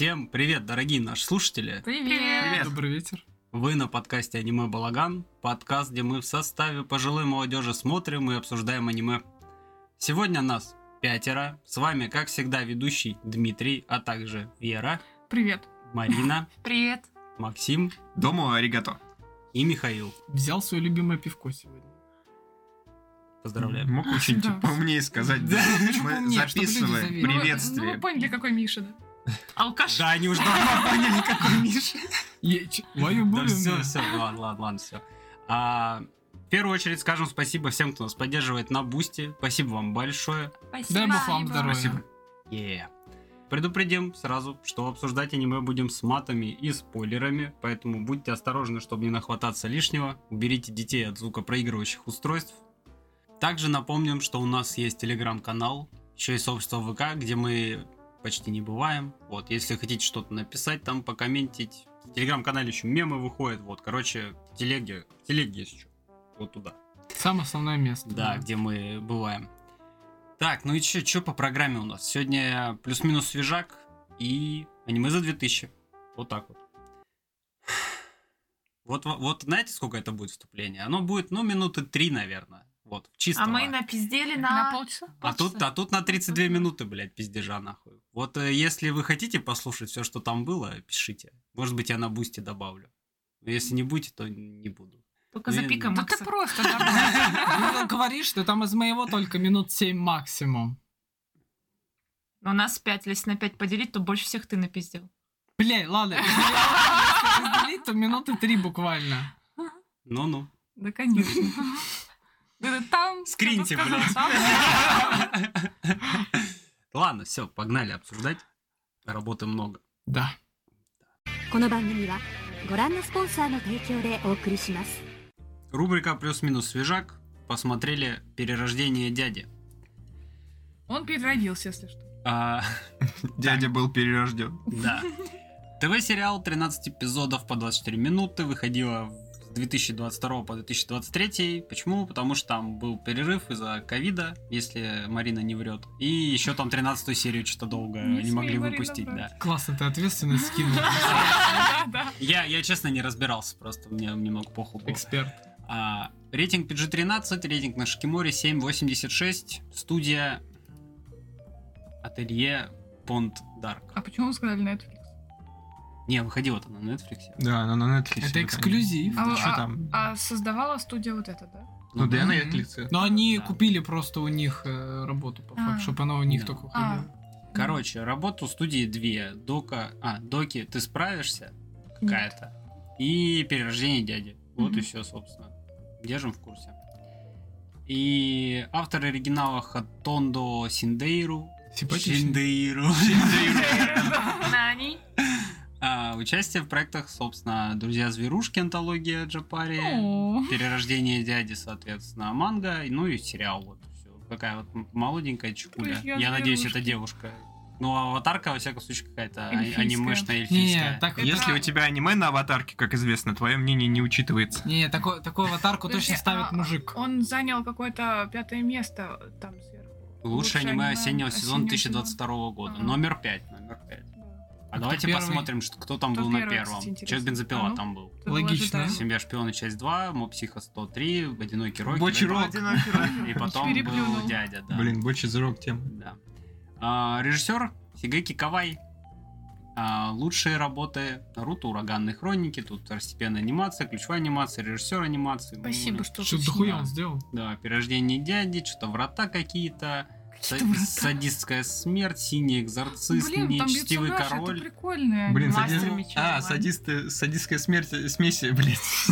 Всем привет, дорогие наши слушатели! Привет. Добрый вечер. Вы на подкасте «Аниме Балаган», подкаст, где мы в составе пожилой молодежи смотрим и обсуждаем аниме. Сегодня нас пятеро, с вами, как всегда, ведущий Дмитрий, а также Вера, Привет. Марина, Привет. Максим Дому аригато. И Михаил. Взял свое любимое пивко сегодня. Поздравляем. Мог очень Да. поумнее сказать. Да. Мы поумнее? Записываем. Ну, приветствие. Ну, вы поняли, какой Миша, да? Алкаш. Да, они уже давно поняли, какой Миша. Мою Да бурю все, все, ладно, ладно, ладно, все. А, в первую очередь скажем спасибо всем, кто нас поддерживает на Бусти. Спасибо вам большое. Дай бог вам здоровья. Спасибо. Yeah. Предупредим сразу, что обсуждать аниме будем с матами и спойлерами, поэтому будьте осторожны, чтобы не нахвататься лишнего. Уберите детей от звукопроигрывающих устройств. Также напомним, что у нас есть телеграм-канал, еще и сообщество ВК, где мы почти не бываем. Вот, если хотите что-то написать, там покомментить. В телеграм-канале еще мемы выходят. Вот, короче, в телеге есть еще. Вот туда. Самое основное место. Да, где мы бываем. Так, ну и что, что по программе у нас? Сегодня плюс-минус свежак и аниме за 2000. Вот так вот. Вот, вот знаете, сколько это будет вступление? Оно будет, ну, минуты три, наверное. Вот, чисто. А мы напиздели На на... полчаса? а тут, а тут на 32 минуты, блядь, пиздежа нахуй. Вот э, если вы хотите послушать все, что там было, пишите. Может быть, я на бусте добавлю. Но если не будете, то не буду. Только Блин, запикаем Да ты Макса. просто добавь. Ну, говоришь, что там из моего только минут 7 максимум. Но у нас 5, если на 5 поделить, то больше всех ты напиздил. Бля, ладно. Если разделить, то минуты 3 буквально. Ну-ну. Да, конечно. Да Там... Скриньте, кто-то блядь. сказал, там. Ладно, все, погнали обсуждать. Работы много. Да. この番組はご覧のスポンサーの提供でお送りします Рубрика «Плюс-минус свежак». Посмотрели «Перерождение дяди». Он переродился, если что. А, Дядя был перерожден. да. ТВ-сериал 13 эпизодов по 24 минуты выходило с 2022 по 2023. Почему? Потому что там был перерыв из-за ковида, если Марина не врет. И еще там 13 серию что-то долго Не не, могли Марина, выпустить, да. Классно, ты ответственность скинул. Я, я честно не разбирался, просто мне немного похуй. Эксперт. А, рейтинг PG-13, рейтинг на Шикиморе 7.86, студия Ателье Понт Дарк. А почему вы сказали Netflix? Не, выходило это на Netflix. Да, но на Netflix. Это эксклюзив. А, а- там? а создавала студия вот это, да? Ну да, на. Netflix. Но они Да. купили просто у них э, работу, по факту, А. чтобы она у них Да. только А, уходила. Короче, работу студии две. Дока... А, Доки, ты справишься? Какая-то. И перерождение дяди. Вот и Мгм. все, собственно. Держим в курсе. И автор оригинала Хатондо Синдейру. Синдейру. Нани. А, участие в проектах, собственно, «Друзья зверушки», антология Джапари. «Перерождение дяди», соответственно, манга, ну и сериал вот. Всё. Такая вот молоденькая чекуля. «Друзья Я надеюсь, зверушки». это девушка. Ну, аватарка, во всяком случае, какая-то а- Эльфийская. анимешная, Не, эльфийская. так Если у тебя аниме на аватарке, как известно, твое мнение не учитывается. Не, такой, такую аватарку точно ставит а- мужик. Он занял какое-то пятое место там сверху. Лучшее аниме осеннего сезона осеннего 2022 года. Номер 5, номер 5. Да. А кто давайте первый? посмотрим, что, кто там Кто был на первом. Человек бензопила А ну. там был. Логично. Семья шпиона часть 2, Моб Психо 103, Одинокий Рокки. Бочи Рок. И потом был дядя, да. Блин, Бочи Зерок тема. Да. А, режиссер Сигэки Кавай. А, лучшие работы Наруто, Ураганные хроники. Тут второстепенная анимация, ключевая анимация, режиссер анимации. Спасибо, Ну, что Что уточнил. дохуя он сделал? Да, перерождение дяди, что-то врата какие-то. врата. Садистская смерть, синий экзорцист, Блин, там нечестивый персонаж, король. это прикольное. Блин, Мастер сади- меча, А, садисты, садистская смерть, смесь, блядь.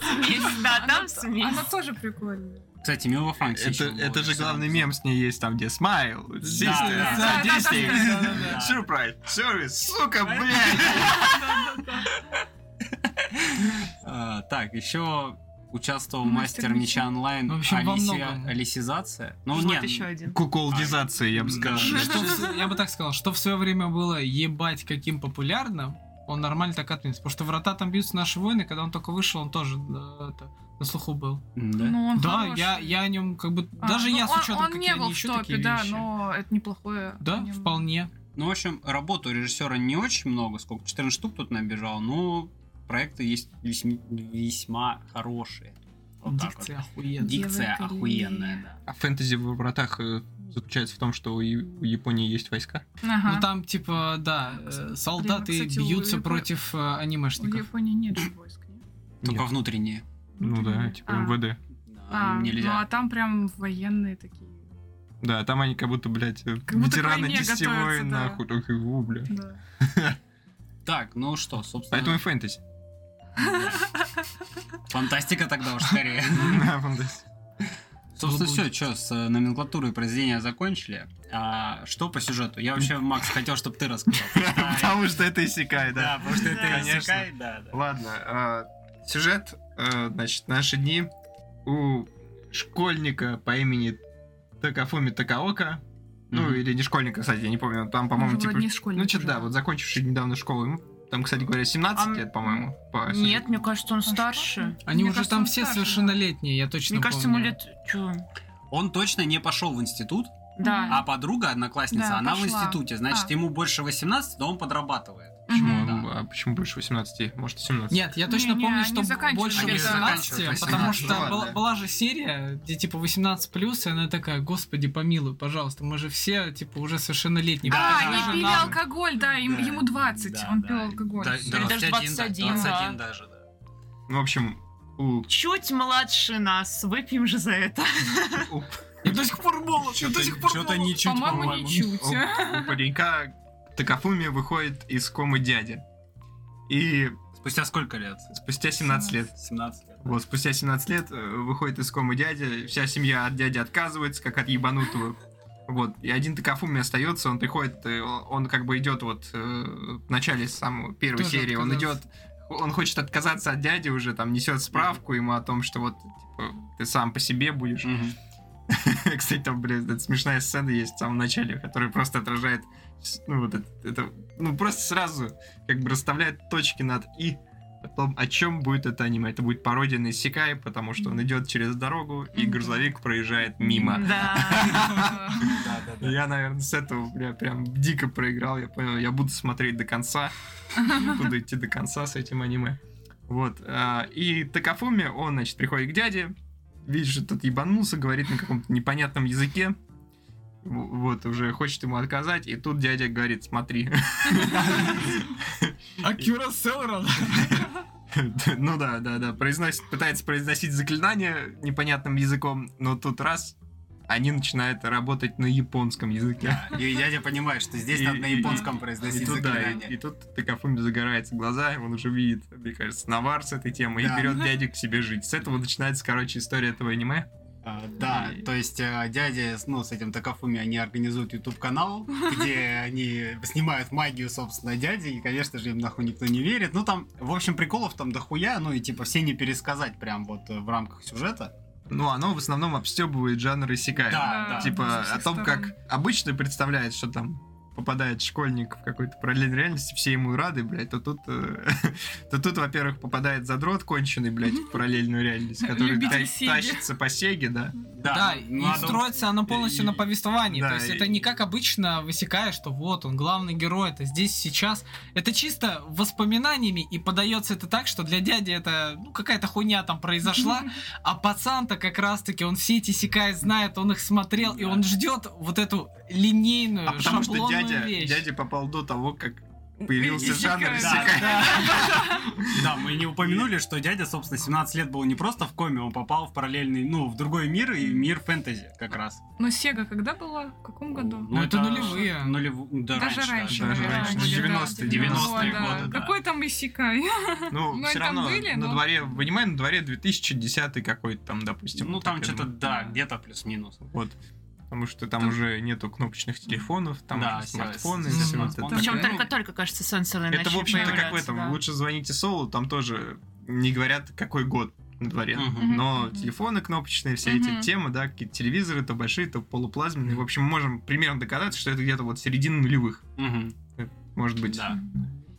Смесь, да, там смесь. Она тоже прикольная. Кстати, Франкс Это, еще это был же главный мем с ней есть, там где смайл, да, систер, да, садистик, да, да, да. сюрприз, сервис, сука, блядь. А, так, еще участвовал Мастер Мастер меча. Онлайн. В общем, во Алисия-. Алисизация. Ну, нет, еще один. Куколдизация, я бы сказал. Что я бы так сказал, что в свое время было ебать каким популярным, он нормально так отметился. Потому что врата там бьются наши воины, когда он только вышел, он тоже да, это, на слуху был. Да? Ну, он да, хороший. я, я о нем как бы... А, даже ну, я с он- учетом, Он какие не был они в топе, такие да, вещи. но это неплохое. Да, аниме. вполне. Ну, в общем, работы у режиссера не очень много, сколько, 14 штук тут набежал, но проекты есть весьма, весьма хорошие. Вот Дикция вот. охуенная. Дикция Девы охуенная, да. А фэнтези в вратах э, заключается в том, что у Японии есть войска. Ага. Ну там, типа, да, э, солдаты кстати, у бьются Япо- против э, В анимешников. Японии нет же войск, нет? Только Нет. внутренние. Ну да, типа А. МВД. А, им ну нельзя. а там прям военные такие. Да, там они как будто, блядь, э, Как ветераны войне 10 готовятся, войн, да. нахуй. такие, «У, бля. Да. Так, ну что, собственно... Поэтому и фэнтези. Фантастика тогда уж скорее. Да, фантастика. Собственно, все, что, с э, номенклатурой произведения закончили. А что по сюжету? Я вообще, Макс, хотел, чтобы ты рассказал. Потому что это иссякай, Да, да. потому что это иссякай, да. Ладно, а, сюжет, э, значит, наши дни у школьника по имени Такафуми Такаока, ну Мгм. или не школьника, кстати, я не помню, там, по-моему, Вроде типа... не школьник Ну, что-то уже. да, вот закончивший недавно школу, ему там, кстати говоря, 17 А, лет, по-моему, по Нет, мне кажется, он старше. Они Мне уже кажется, там все старше, да. совершеннолетние, я точно Мне кажется, помню. ему лет... Чё? Он точно не пошел в институт, Да. а подруга, одноклассница, Да, она в пошла. институте. Значит, А. ему больше 18, но он подрабатывает. Почему, Мгм. он- а почему больше 18? Может, 17? Нет, я точно Не-не, помню, они что больше где-то. 18, Заканчивают потому 18, что ну была, была же серия, где типа 18 плюс, и она такая, господи, помилуй, пожалуйста, мы же все типа уже совершеннолетние. Да, А, да, они да, пили да. алкоголь, да, им- Да, ему 20, да, он да. пил алкоголь. Да, Или даже 21, да. 21 даже, да. Ну, в общем, у... Чуть младше нас. Выпьем же за это. Я до сих пор молод, я до сих пор Что-то не чуть, По-моему, по-моему. не чуть. у паренька Такафуми выходит из комы дядя. И Спустя сколько лет? спустя 17 лет 17 лет. Вот, спустя 17 лет э, выходит из комы дядя, вся семья от дяди отказывается, как от ебанутого. Вот, и один Такафуми остается, он приходит, э, он как бы идет вот э, в начале самой первой Тоже серии, он идет, он хочет отказаться от дяди уже, там, несет справку ему о том, что вот, типа, ты сам по себе будешь. Мгм. Кстати, там, блядь, эта смешная сцена есть в самом начале, которая просто отражает, ну, вот это, это, ну, просто сразу, как бы, расставляет точки над «и», о том, о чем будет это аниме. Это будет пародия на Исекай, потому что он идет через дорогу, и грузовик проезжает мимо. Да. Да, да, да. Я, наверное, с этого бля, прям дико проиграл. Я понял, я буду смотреть до конца. Буду идти до конца с этим аниме. Вот. а, И Такафуми, он, значит, приходит к дяде, видит, что тот ебанулся, говорит на каком-то непонятном языке. Вот, уже хочет ему отказать, и тут дядя говорит, смотри. Акюра Селрон. Ну да, да, да. Произносит, пытается произносить заклинание непонятным языком, но тут раз они начинают работать на японском языке. И дядя понимает, что здесь И- надо на и- японском И произносить тут, да, и, заклинание. и тут Такафуми загорается глаза, он уже видит, мне кажется, навар с этой темой Да. и берет дядю к себе жить. С этого начинается, короче, история этого аниме. А, Да, И- то есть э, дядя, ну, с этим Такафуми, они организуют YouTube канал, где они снимают магию, собственно, дяди, и, конечно же, им нахуй никто не верит. Ну, там, в общем, приколов там дохуя, ну, и, типа, все не пересказать прям вот э, в рамках сюжета. Ну, оно в основном обстебывает жанр Исекай. Да, да. Типа о том, как обычно представляет, что там попадает школьник в какой-то параллельной реальности, все ему рады, блядь, то тут, э, то тут, во-первых, попадает задрот конченый, блядь, в параллельную реальность, который тащится по Сеге, да. Да, ну, и надо- строится она полностью и- на повествовании. да, То есть и- это не как обычно высекаешь, что вот он главный герой, это здесь сейчас. Это чисто воспоминаниями, и подается это так, что для дяди это ну, какая-то хуйня там произошла, а пацан-то как раз-таки он все эти секай знает, он их смотрел, и он ждет вот эту линейную, шаблонную дядя, вещь. дядя попал до того, как появился жанр да, Исекай. Да, мы не упомянули, что дядя, собственно, 17 лет был не просто в коме, он попал в параллельный, ну, в другой мир, и мир фэнтези как раз. Но Сега когда была? В каком году? Ну, это нулевые. нулев- да, Даже раньше, даже раньше. были, да. 90-е, 90-е Вот, годы, да. Какой там Исикай? Ну, Ну, все равно были, на но- дворе, аниме на дворе 2010 какой-то там, допустим. Ну, вот там что-то, да, где-то плюс-минус. Вот. Потому что там Там- уже нету кнопочных телефонов, там Да, уже все- смартфоны, все смартфоны. вот это Причем только-только, кажется, сенсоры Это, в общем-то, как в этом. да. Лучше звоните Солу, там тоже не говорят, какой год на дворе. Мгм. Но Мгм. телефоны кнопочные, все Мгм. эти темы, да, какие-то телевизоры, то большие, то полуплазменные. В общем, мы можем примерно догадаться, что это где-то вот середина нулевых, Мгм. может быть. Да.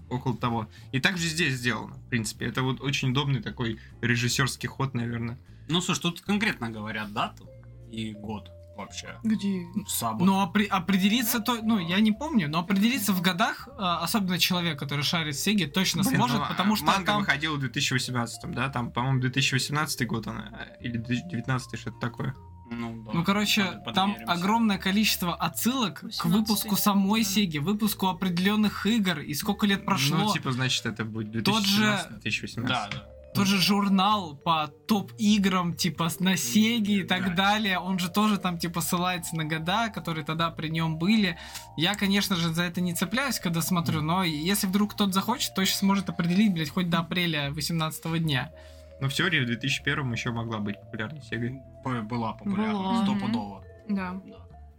около того. И также здесь сделано, в принципе. Это вот очень удобный такой режиссерский ход, наверное. Ну, слушай, тут конкретно говорят дату и год вообще. Где? Саббат. Но опре- определиться то, ну я не помню, но определиться в годах, а, особенно человек, который шарит в Сеге, точно Блин, сможет, ну, потому а что манга там выходила в 2018, да? Там, по-моему, 2018 год она, или 2019, что-то такое. Ну, да. Ну, короче, там огромное количество отсылок к 18 выпуску самой да. Сеги, выпуску определенных игр и сколько лет прошло. Ну, типа, значит, это будет Тот же- 2017-2018. Да, да. Тот же журнал по топ-играм, типа, на Сеге и так Да. далее, он же тоже там, типа, ссылается на года, которые тогда при нем были. Я, конечно же, за это не цепляюсь, когда смотрю, но если вдруг кто-то захочет, точно сможет определить, блядь, хоть до апреля 18 дня. Но в теории в 2001 еще могла быть популярной Сегой. Была популярна, Была. стопудово. Да. Да.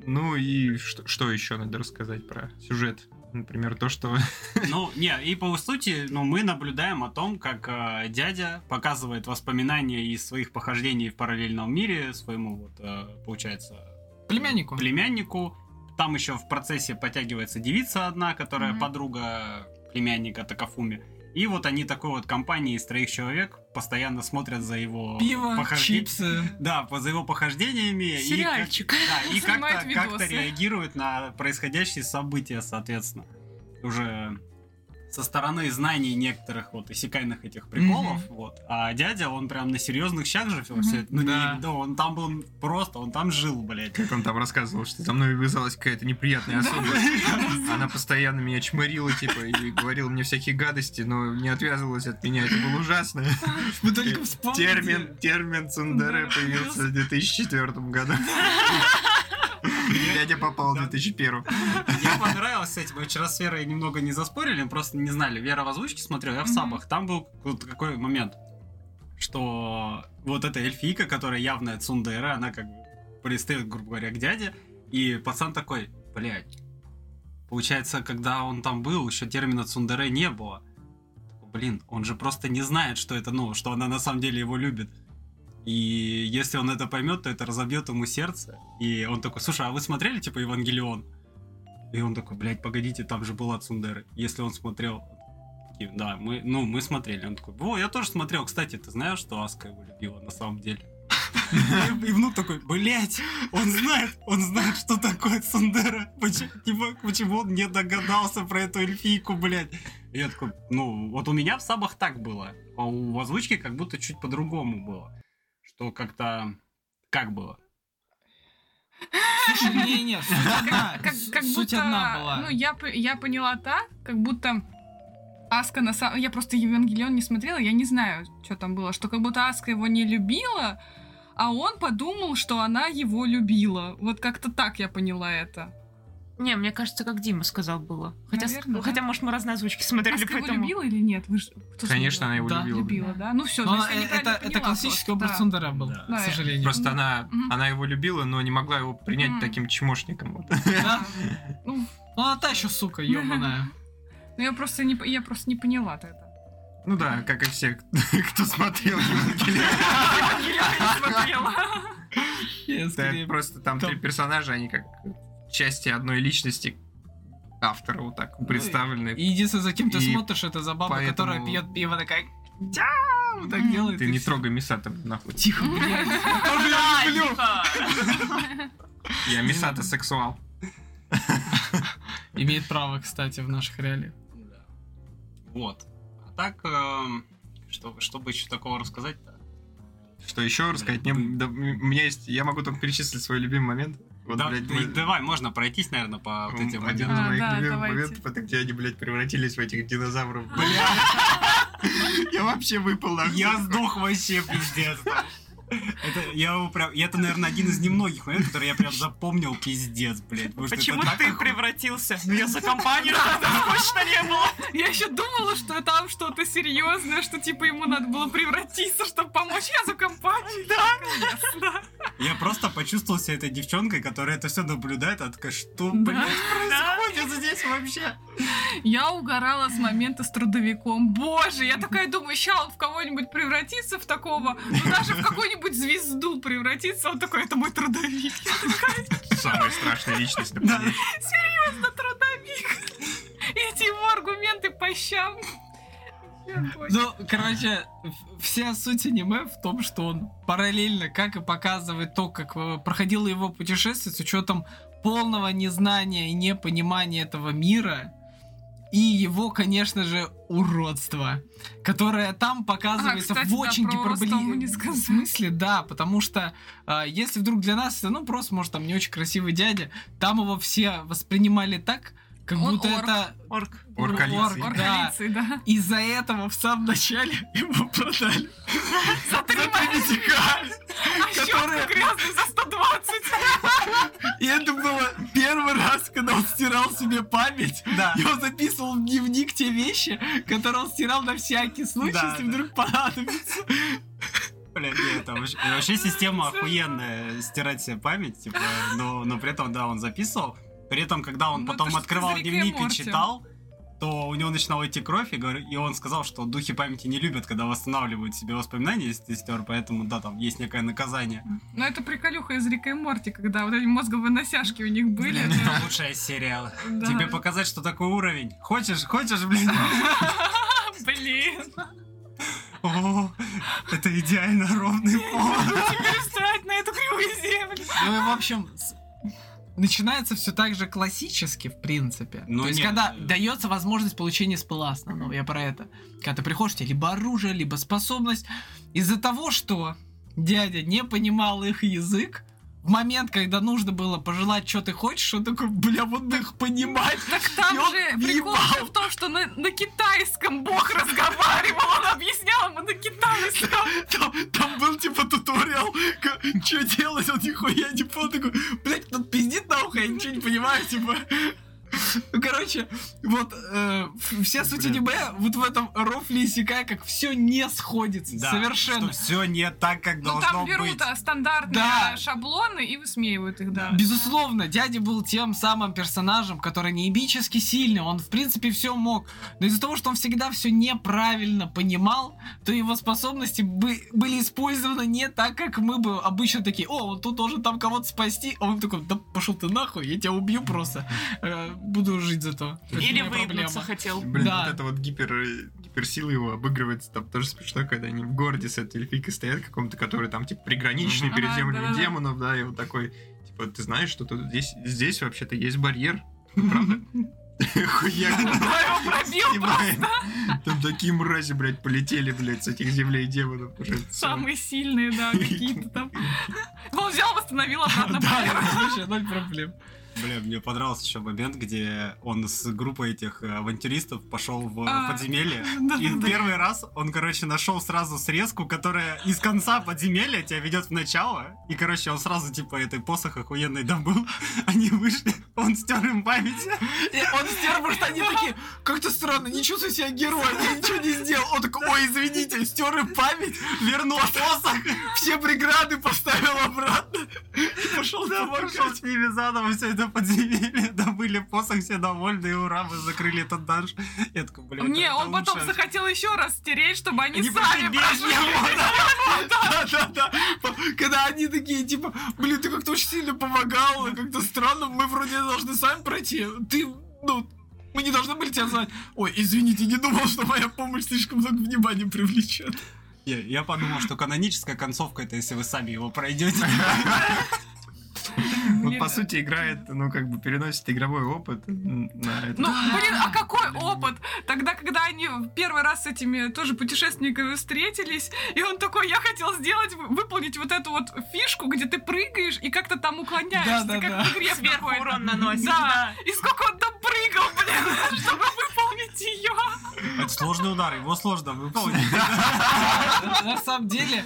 Ну и что, что еще надо рассказать про сюжет? Например, то, что... Ну, не, и по сути, ну, мы наблюдаем о том, как э, дядя показывает воспоминания из своих похождений в параллельном мире своему, вот, э, получается, Племяннику. племяннику. Там еще в процессе подтягивается девица одна, которая Мгм. подруга племянника Такафуми. И вот они такой вот компанией из троих человек постоянно смотрят за его Пиво, похожде- чипсы. Да, за его похождениями. и Сериальчик. Да, и как-то, как-то видосы. реагирует на происходящие события, соответственно. Уже со стороны знаний некоторых вот исекайных этих приколов, вот. А дядя, он прям на серьезных щах же Мгм. все это, ну, не- Да. да, он там был просто, он там жил, блядь. Как он там рассказывал, что за мной вязалась какая-то неприятная особа. Она постоянно меня чморила, типа, и говорила мне всякие гадости, но не отвязывалась от меня. Это было ужасно. Вы только вспомните. Термин, термин цундере Да. появился в 2004 году. Дядя попал в 2001. Мне понравилось, кстати, мы вчера с Верой немного не заспорили, мы просто не знали. Вера в озвучке смотрела, я в сабах. Там был какой момент, что вот эта эльфийка, которая явная цундера, она как бы пристает, грубо говоря, к дяде, и пацан такой, блядь, получается, когда он там был, еще термина цундере не было. Блин, он же просто не знает, что это, ну, что она на самом деле его любит. И если он это поймет, то это разобьет ему сердце. И он такой, слушай, а вы смотрели, типа, Евангелион? И он такой, блядь, погодите, там же была Цундера. Если он смотрел... такие, Да, мы, ну, мы смотрели. Он такой, о, я тоже смотрел. Кстати, ты знаешь, что Аска его любила на самом деле? И внук такой, блядь, он знает, он знает, что такое. Почему, типа, почему он не догадался про эту эльфийку, блядь? Я такой, ну, вот у меня в сабах так было. А у озвучки как будто чуть по-другому было. Что как-то... Как было? Слушай, не, не, суть одна. Как, как Суть будто, одна была. ну, я, я поняла так, как будто Аска на самом... Я просто Евангелион не смотрела, я не знаю, что там было. Что как будто Аска его не любила, а он подумал, что она его любила. Вот как-то так я поняла это. Не, мне кажется, как Дима сказал было. Хотя, с- Наверно, да. хотя может, мы разные озвучки смотрели, Аска его поэтому... любила или нет? Вы ж- кто Конечно, она его Да. любила. любила, да? Ну все, Но она- это, это классический образ Сундера был, Да. к Да. сожалению. Просто она, Мгм. она его любила, но не могла его принять Мгм. таким чмошником. вот. Да? Ну, Ну она та еще сука, ебаная. ну, я просто не, я просто не поняла тогда. Ну да, как и все, кто смотрел Евангелион. Я не смотрела. Да, Просто там Там- три персонажа, они как части одной личности автора вот так представлены. И единственное, за кем ты И смотришь, это за бабой, поэтому- которая пьет пиво, такая... «Тя!» Вот так делает. Ты не всё. трогай Мисата, нахуй. Тихо, блядь. Да, Дима. Я Мисата сексуал. Имеет право, кстати, в наших реалиях. Да. Вот. А так, эм, что, чтобы еще такого рассказать-то? Что еще рассказать? Мне, да, у меня есть, я могу только перечислить свой любимый момент. Вот, Да, блядь, мы- давай, можно пройтись, наверное, по вот этим Один из А, моих да, любимых моментов, это где они, блядь, превратились в этих динозавров. Бля! Я вообще выпал нахуй. Я сдох вообще, пиздец. Это, я его прям, это, наверное, один из немногих моментов, который я прям запомнил, пиздец, блядь. потому Почему это так ты оху- превратился? Ну я за компанию, скучно не было. Я еще думала, что там что-то серьезное, что типа ему надо было превратиться, чтобы помочь. Я за компанию. Да. Я просто почувствовал себя этой девчонкой, которая это все наблюдает, а такая, что, блядь, происходит здесь вообще? Я угорала с момента с трудовиком. Боже, я такая думаю, ща он в кого-нибудь превратится в такого, ну даже в какую-нибудь звезду превратится. Он такой, это мой трудовик. Самая страшная личность на планете. Это трудовик. Эти его аргументы по щам. Ну, короче, вся суть аниме в том, что он параллельно, как и показывает то, как э, проходило его путешествие, с учетом полного незнания и непонимания этого мира, и его, конечно же, уродство, которое там показывается кстати, в да, очень про уродство мы гиперболи... не сказали. В смысле, да, потому что а, если вдруг для нас ну, просто, может, там не очень красивый дядя, там его все воспринимали так, как Он будто орк. это Орк. Оркалицей. орк, да. Оркалицей, да. Из-за этого в самом начале его продали За три Медика. А которые- щетку грязную за 120. И это было первый раз, когда он стирал себе память. Да. И он записывал в дневник те вещи, которые он стирал на всякий случай, Да, если да. вдруг понадобится. Бля, не, это вообще, вообще система охуенная, стирать себе память, типа, но, но при этом, да, он записывал. При этом, когда он Ну, потом открывал из и дневник и Морти. читал, то у него начинала идти кровь, и, говор- и он сказал, что духи памяти не любят, когда восстанавливают себе воспоминания, если ты стер, поэтому, да, там есть некое наказание. Ну, это приколюха из Рика и Морти, когда вот эти мозговыносяшки у них были. Блин, это лучшая серия. Да. Тебе показать, что такое уровень. Хочешь, хочешь, блин? Блин. О, это идеально ровный пол. Теперь встать на эту кривую землю. Ну и, в общем, начинается все так же классически, в принципе. Ну, То есть, нет, когда э, дается возможность получения спыла основного, я про это. Когда ты приходишь, у тебя либо оружие, либо способность. Из-за того, что дядя не понимал их язык, момент, когда нужно было пожелать, что ты хочешь, он такой, бля, вот их понимать. Так там же прикол в том, что на, на китайском бог разговаривал, он объяснял ему на китайском. Там, там был типа туториал, что делать, он нихуя не понял, такой, блядь, тут пиздит на ухо, я ничего не понимаю, типа. Ну, короче, вот э, вся суть аниме вот в этом рофле Исекай, как все не сходится, Да, совершенно. все не так, как Ну должно там берут быть. а, стандартные Да. шаблоны и высмеивают их, да. Безусловно, дядя был тем самым персонажем, который неебически сильный, он в принципе все мог, но из-за того, что он всегда все неправильно понимал, то его способности бы- были использованы не так, как мы бы обычно такие, о, он тут должен там кого-то спасти, а он такой, да пошел ты нахуй, я тебя убью просто, Э, буду жить зато. Или выебнуться хотел. Блин, Да. вот это вот гипер, гиперсила его обыгрывается там тоже смешно, когда они в городе с этой эльфийкой стоят каком-то, который там типа приграничный перед да-да-да. демонов, да, и вот такой, типа, ты знаешь, что тут здесь, здесь вообще-то есть барьер, Ну, правда? Хуяк. Там такие мрази, блядь, полетели, блядь, с этих землей демонов уже. Самые сильные, да, какие-то там. Он взял, восстановил обратно. Да, вообще ноль проблем. Бля, мне понравился еще момент, где он с группой этих э, авантюристов пошел в э, А, подземелье. да, И да. первый раз он, короче, нашел сразу срезку, которая из конца подземелья тебя ведет в начало. И, короче, он сразу, типа, этой посох охуенный добыл. Они вышли, он стер им память. И он стер, потому что они такие, как-то странно, не чувствую себя героем, я ничего не сделал. Он такой, ой, извините, стер им память, вернул посох, все преграды поставил обратно и пошел домой. пошел с ними заново все это подземелье, добыли посох, все довольны, и ура, мы закрыли этот данж. Я такой, блин, Не, это он потом захотел еще раз стереть, чтобы они сами прошли. него, да. Да, да, да. Когда они такие, типа, блин, ты как-то очень сильно помогал, как-то странно, мы вроде должны сами пройти. Ты, ну, мы не должны были тебя знать. Ой, извините, не думал, что моя помощь слишком много внимания привлечет. Я, я подумал, что каноническая концовка это если вы сами его пройдете. Вот по сути играет, ну как бы переносит игровой опыт на это. Ну, блин, а какой опыт? Тогда, когда они в первый раз с этими тоже путешественниками встретились, и он такой, я хотел сделать, вы- выполнить вот эту вот фишку, где ты прыгаешь и как-то там уклоняешься, Да-да-да. как в игре Сверху урон наносишь, Да. да. И сколько он там прыгал, блин, чтобы выполнить ее. Это сложный удар, его сложно выполнить. На самом деле,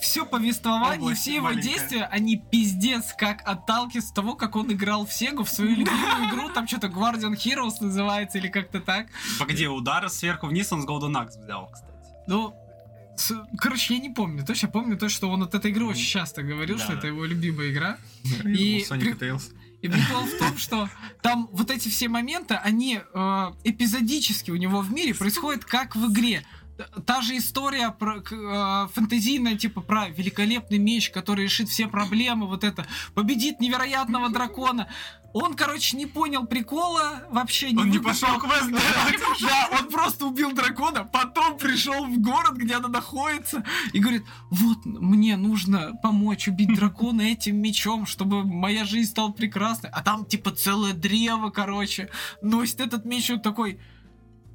все повествование, Область все его маленькая. действия, они пиздец как отталкиваются от того, как он играл в Сегу, в свою любимую игру, там что-то Guardian Heroes называется или как-то так. Погоди, удар сверху вниз он с Golden Axe взял, кстати. Ну, короче, я не помню. Точно помню то, что он от этой игры очень часто говорил, Да, что да. это его любимая игра. И при-. И прикол в том, что там вот эти все моменты, они э, эпизодически у него в мире происходят как в игре. Та же история про э, фэнтезийная, типа про великолепный меч, который решит все проблемы, вот это, победит невероятного дракона. Он, короче, не понял прикола вообще. Он не пошел квест делать. Да, он просто убил дракона, потом пришел в город, где она находится, и говорит, вот, мне нужно помочь убить дракона этим мечом, чтобы моя жизнь стала прекрасной. А там, типа, целое древо, короче, носит этот меч, он такой,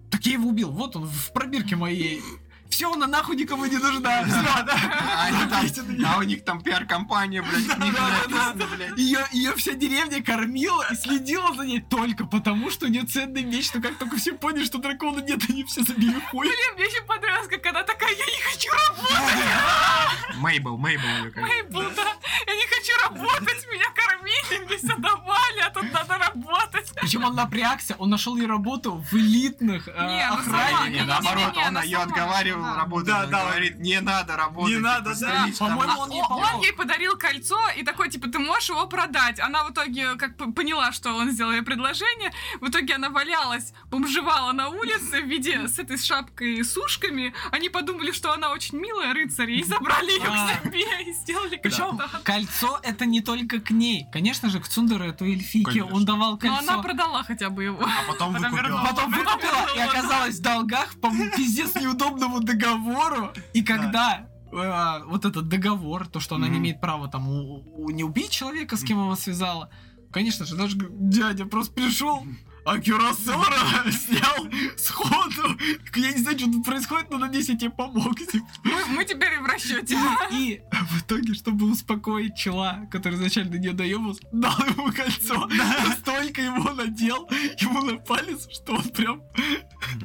так я его убил, вот он, в пробирке моей. Все, она нахуй никому не нужна. Да. А, а у них там пиар-компания, блядь. Ее, вся деревня кормила и следила за ней только потому, что у нее ценный меч. Но как только все поняли, что дракона нет, они все забили хуй. Блин, мне еще понравилось, как она такая, я не хочу работать, Мейбл, Мейбл ее. Мейбл, да. Я не хочу работать, меня кормили, мне все давали, а тут надо работать. Причем он напрягся, он нашел ей работу в элитных э, сама, охранниках. Наоборот, он она ее сама, отговаривал да. работать. Да, да. говорит, не надо работать. Не надо, типа, да. садись там». По-моему, он ей Он ей подарил кольцо и такой, типа, ты можешь его продать. Она в итоге, как поняла, что он сделал ей предложение, в итоге она валялась, бомжевала на улице в виде с этой шапкой и с ушками. Они подумали, что она очень милая рыцарь, и забрали ее А. к себе и сделали Причем кольцо это не только к ней. Конечно же, к Цундеру, эту эльфийке, Конечно. он давал Но кольцо. она продала хотя бы его. А потом выкупила. Потом выкупила и оказалась в долгах по пиздец неудобному договору. И когда э, вот этот договор, то, что она не имеет права там у- у- не убить человека, с кем его связала, конечно же, наш г- дядя просто пришел, а Кюрасора снял сходу. Я не знаю, что тут происходит, но надеюсь, я тебе помог. типа. Мы, мы теперь в расчете. И в итоге, чтобы успокоить чела, который изначально на нее доебался, дал ему кольцо. Настолько его надел ему на палец, что он прям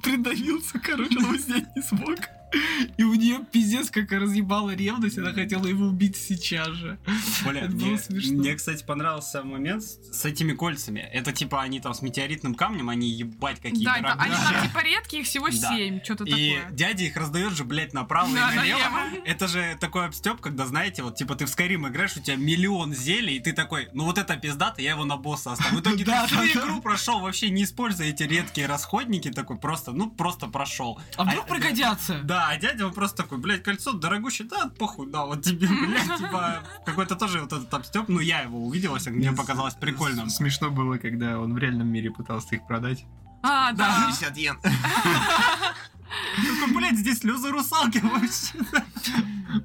придавился, короче, он его снять не смог. И у нее пиздец как разъебала ревность, она хотела его убить сейчас же. Бля, Это было мне, смешно. мне, кстати, понравился момент с, с этими кольцами. Это типа они там с метеоритным камнем, они ебать какие Да, это- они там типа редкие, их всего Да. семь, что-то И такое. дядя их раздает же, блядь, направо Да, и налево. налево. Это же такой обстеп, когда, знаете, вот типа ты в Skyrim играешь, у тебя миллион зелий, и ты такой, ну вот это пиздато, я его на босса оставлю. В итоге Да, ты да, всю да. игру прошел, вообще не используя эти редкие расходники, такой просто, ну просто прошел. А вдруг А, пригодятся? Да, а дядя он просто такой, блядь, кольцо дорогущее, да, похуй, да, вот тебе, блядь, типа, какой-то тоже вот этот обстеп, ну я его увидел, мне показалось прикольным. Смешно было, когда он в реальном мире пытался их продать. А, да. 50 йен. Такой, блядь, здесь слезы русалки вообще.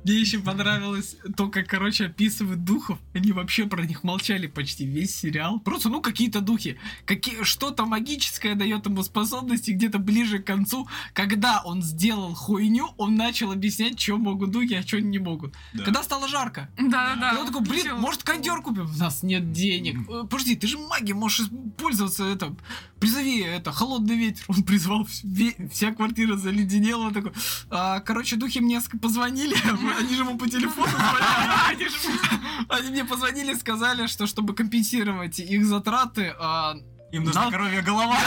Мне еще понравилось то, как, короче, описывают духов. Они вообще про них молчали почти весь сериал. Просто, ну, какие-то духи. Какие, что-то магическое дает ему способности где-то ближе к концу. Когда он сделал хуйню, он начал объяснять, что могут духи, а что не могут. Да. Когда стало жарко. Да-да-да. И он такой, блин, может кондер купим? У нас нет денег. «Э, Подожди, ты же магией можешь пользоваться это. Призови это, холодный ветер. Он призвал, вся квартира заледенела. Он такой, «А, короче, духи мне позвонили, они же ему по телефону звонили. Они мне позвонили, сказали, что чтобы компенсировать их затраты, а, Им нужна Нам- коровья голова.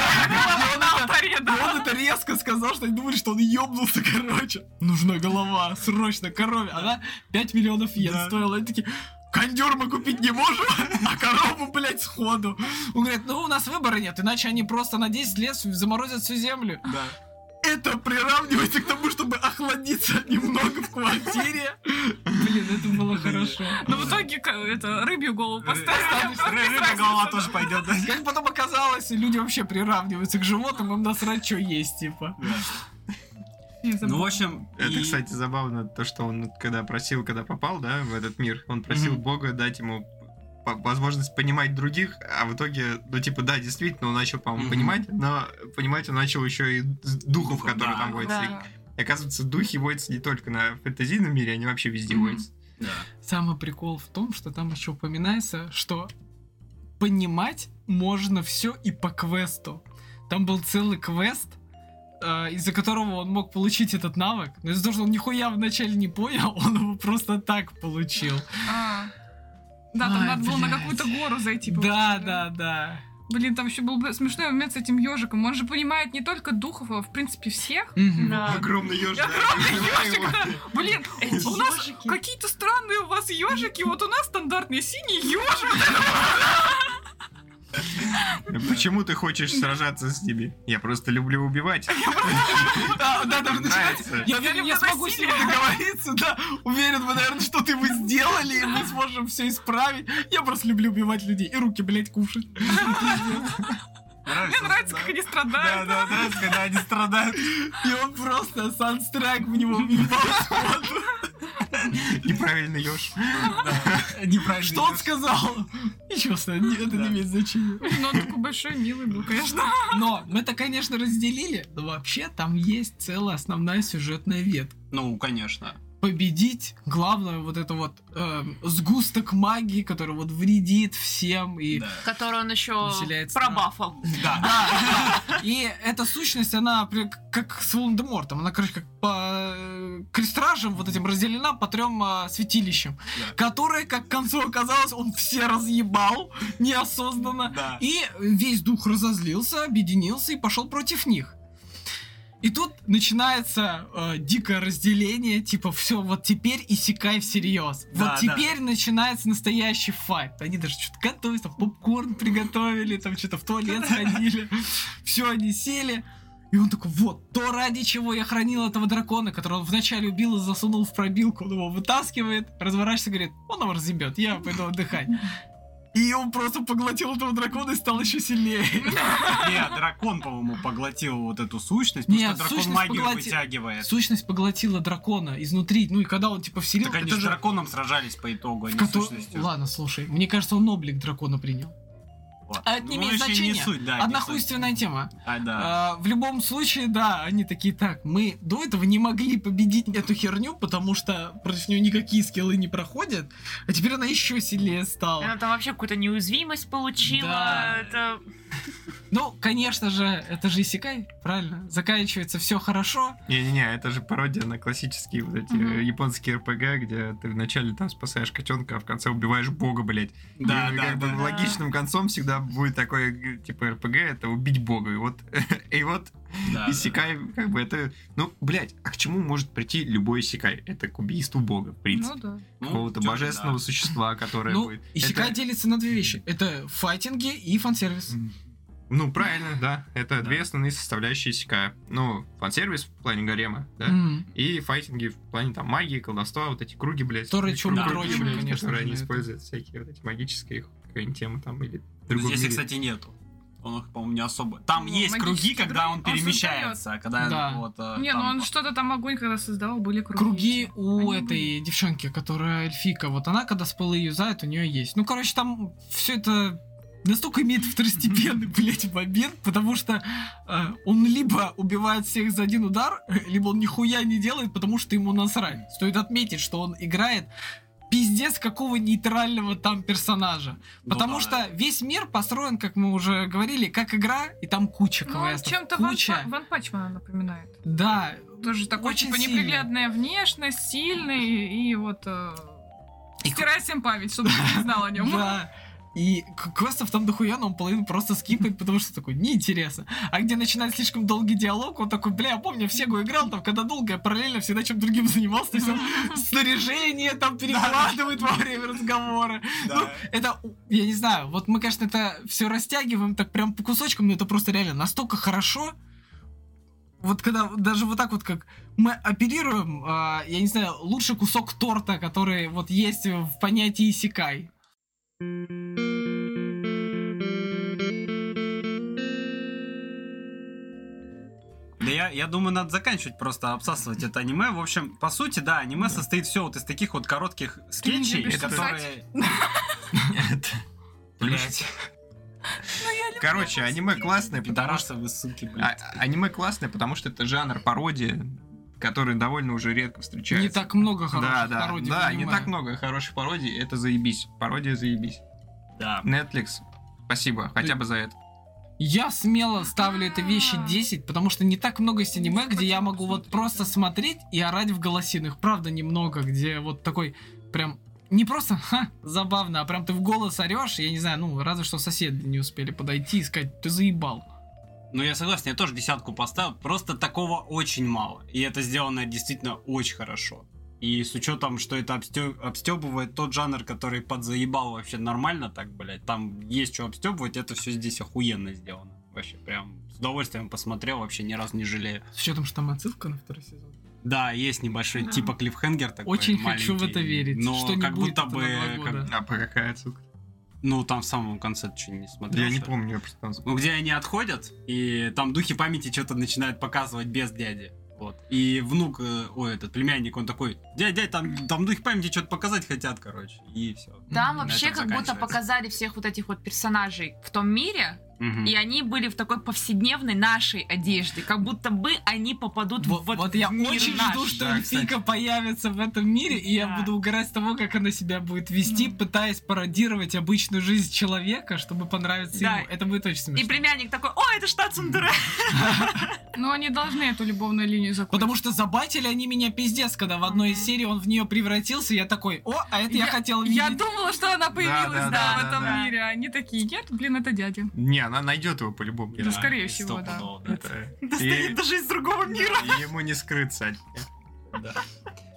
он это- резко сказал, что они думали, что он ёбнулся, короче. Нужна голова, срочно, корове. Она 5 миллионов йен стоила. Они такие, кондер мы купить не можем, а корову, блядь, сходу. Он говорит, ну у нас выбора нет, иначе они просто на 10 лет заморозят всю землю. Да. Это приравнивается к тому, чтобы охладиться немного в квартире. Блин, это было хорошо. Но в итоге это рыбью голову поставили. Рыбья голова тоже пойдет. да. Как потом оказалось, люди вообще приравниваются к животным, им насрать, что есть, типа. Ну, в общем, Это, и- кстати, забавно, то, что он, когда просил, когда попал, да, в этот мир, он просил Мгм. Бога дать ему возможность понимать других, а в итоге, ну, типа, да, действительно, он начал, по-моему, Мгм. понимать, но понимать он начал еще и с духов, Духов, которые да. там водятся. Да. И, оказывается, духи водятся не только на фэнтезийном мире, они вообще везде Мгм. водятся. Да. Самый прикол в том, что там еще упоминается, что понимать можно все и по квесту. Там был целый квест, э, из-за которого он мог получить этот навык. Но из-за того, что он нихуя вначале не понял, он его просто так получил. А. Да, там Ай, надо было на блядь. какую-то гору зайти. Да, да, да. Блин, там еще был смешной момент с этим ежиком. Он же понимает не только духов, а в принципе всех. Мгм. Да. Огромный ежик. Огромный да. Блин, Эти у нас ёжики. какие-то странные у вас ежики. Вот у нас стандартный синий ежик. Почему ты хочешь сражаться с ними? Я просто люблю убивать. Да, да, да, Нравится. Я уверен, я смогу с ним договориться, да. Уверен, вы, наверное, что-то вы сделали, и мы сможем все исправить. Я просто люблю убивать людей и руки, блядь, кушать. Мне нравится, как они страдают. да, нравится, когда они страдают. И он просто санстрайк в него сходу. Неправильно ешь. Неправильно. Что он сказал? Ничего, это не имеет значения. Но он такой большой, милый был, конечно. Но мы это, конечно, разделили, но вообще там есть целая основная сюжетная ветка. Ну, конечно. Победить главную вот это вот эм, сгусток магии, который вот вредит всем и Да. Который он еще пробафал. Да. Да. И эта сущность, она как с Волан-де-Мортом. Она, короче, как по э, крестражам вот этим разделена по трем э, святилищам, Да. которые, как к концу оказалось, он все разъебал неосознанно. Да. И весь дух разозлился, объединился и пошел против них. И тут начинается э, дикое разделение, типа, все, вот теперь иссякай всерьез. Да, вот теперь начинается настоящий файт. Они даже что-то готовят, там попкорн приготовили, там что-то в туалет сходили. Все, они сели. И он такой, вот, то ради чего я хранил этого дракона, которого он вначале убил и засунул в пробилку, он его вытаскивает, разворачивается и говорит, он его разъебет, я пойду отдыхать. И он просто поглотил этого дракона и стал еще сильнее. Нет, дракон, по-моему, поглотил вот эту сущность, потому Нет, что дракон сущность магию поглоти- вытягивает. Сущность поглотила дракона изнутри. Ну и когда он типа вселил, Так они это с же- драконом сражались по итогу, а в не с сущностью. Ладно, слушай, мне кажется, он облик дракона принял. Вот. А это не Ну, имеет вообще не значения. суть, да, не Одна суть. тема. А, да. А, в любом случае, да, они такие, так, мы до этого не могли победить эту херню, потому что против нее никакие скиллы не проходят, а теперь она еще сильнее стала. Она там вообще какую-то неуязвимость получила. Да. Это... Ну, конечно же, это же Исикай, правильно? Заканчивается все хорошо. Не-не-не, это же пародия на классические вот эти э, японские РПГ, где ты вначале там спасаешь котенка, а в конце убиваешь бога, блядь. Да, И да, как бы да. логичным концом всегда будет такое, г- типа, РПГ, это убить бога. И вот, и вот Да, да. Исекай, как бы это... Ну, блядь, а к чему может прийти любой Исекай? Это к убийству бога, в принципе. Ну да. Ну, Какого-то тёрка, божественного да. существа, которое ну, будет... Исикай Это- делится на две вещи. Это файтинги и фан-сервис. Ну, правильно, да. Это Да. две основные составляющие Исекая. Ну, фан-сервис в плане гарема, да? М. И файтинги в плане там магии, колдовства, вот эти круги, блядь. Которые мы круги, дрочим, блядь, конечно которые они используют, всякие вот эти магические какая-нибудь тема там, или в Ну, другом Здесь, мире. кстати, нету. Он их, по-моему, не особо. Там Ну, есть круги, когда он перемещается, а когда Да. вот. э, Не, ну там- он что-то там огонь, когда создавал, были круги. Круги у Они этой девчонки, которая эльфика, вот она, когда спылы юзает, у нее есть. Ну, короче, там все это настолько имеет второстепенный, блядь, момент, потому что э, он либо убивает всех за один удар, либо он нихуя не делает, потому что ему насрать. Стоит отметить, что он играет пиздец какого нейтрального там персонажа. Ну Потому да. что весь мир построен, как мы уже говорили, как игра, и там куча Ну, он квестов. чем-то Ван, куча. Па- Ван Пачмана напоминает. Да, Тоже такой, Очень типа, сильный. неприглядная внешность, сильный, и вот... э, И Стирай всем память, чтобы ты не знал о нем. Да. И квестов там дохуя, но он половину просто скипает, потому что такой, неинтересно. А где начинает слишком долгий диалог, он такой, бля, я помню, в Сегу играл, там, когда долго, я параллельно всегда чем другим занимался, то есть он снаряжение там перекладывает во время разговора. Ну, это, я не знаю, вот мы, конечно, это все растягиваем так прям по кусочкам, но это просто реально настолько хорошо. Вот когда даже вот так вот, как мы оперируем, а, я не знаю, лучший кусок торта, который вот есть в понятии исекай. Да я, я думаю, надо заканчивать просто обсасывать это аниме. В общем, по сути, да, аниме состоит все вот из таких вот коротких скетчей, которые... Блять, Короче, аниме классное, потому что... вы, суки, а- блядь. Аниме классное, потому что это жанр пародии, который довольно уже редко встречается. Не так много хороших Да, да, пародий да, не аниме. так много хороших пародий, это заебись. Пародия заебись. Да. Netflix, спасибо, хотя бы за это. Я смело ставлю это вещи А. 10, потому что не так много есть аниме, где я могу вот просто смотреть и орать в голосиных. Правда, немного, где вот такой прям не просто ха, забавно, а прям ты в голос орешь, я не знаю, ну, разве что соседи не успели подойти и сказать, ты заебал. Ну, я согласен, я тоже десятку поставил. Просто такого очень мало. И это сделано действительно очень хорошо. И с учетом, что это обстё- обстебывает тот жанр, который подзаебал вообще нормально так, блядь. Там есть что обстебывать, это все здесь охуенно сделано. Вообще прям с удовольствием посмотрел, вообще ни разу не жалею. С учетом, что там отсылка на второй сезон. Да, есть небольшой Да. типа клиффхенгер такой Очень хочу в маленький, это верить, Но что как будто бы... как-. А по какая ссылка? Ну, там в самом конце ты что, не смотрел? Я не помню, я просто там Ну, где они отходят, и там духи памяти что-то начинают показывать без дяди. Вот. И внук, э, ой, этот племянник, он такой, дядь, дядь, там, там духи памяти что-то показать хотят, короче. И все. Там вообще как будто показали всех вот этих вот персонажей в том мире, Мгм. и они были в такой повседневной нашей одежде, как будто бы они попадут Вот, в вот, вот я в мир очень наш. жду, что Да, эльфийка появится в этом мире, и я Да. буду угорать с того, как она себя будет вести, Мгм. пытаясь пародировать обычную жизнь человека, чтобы понравиться Да. ему. Это будет очень И смешно. племянник такой, о, это штат Сундере. Но они должны эту любовную линию закончить. Потому что забатили они меня пиздец, когда в одной из серий он в нее превратился, я такой, о, а это я, хотел видеть. Я думала, что она появилась, да, в этом мире. Они такие, нет, блин, это дядя. Не, она найдет его по-любому. Да, скорее всего, да. Это- Достанет И- даже из другого мира. и Ему не скрыться. от меня.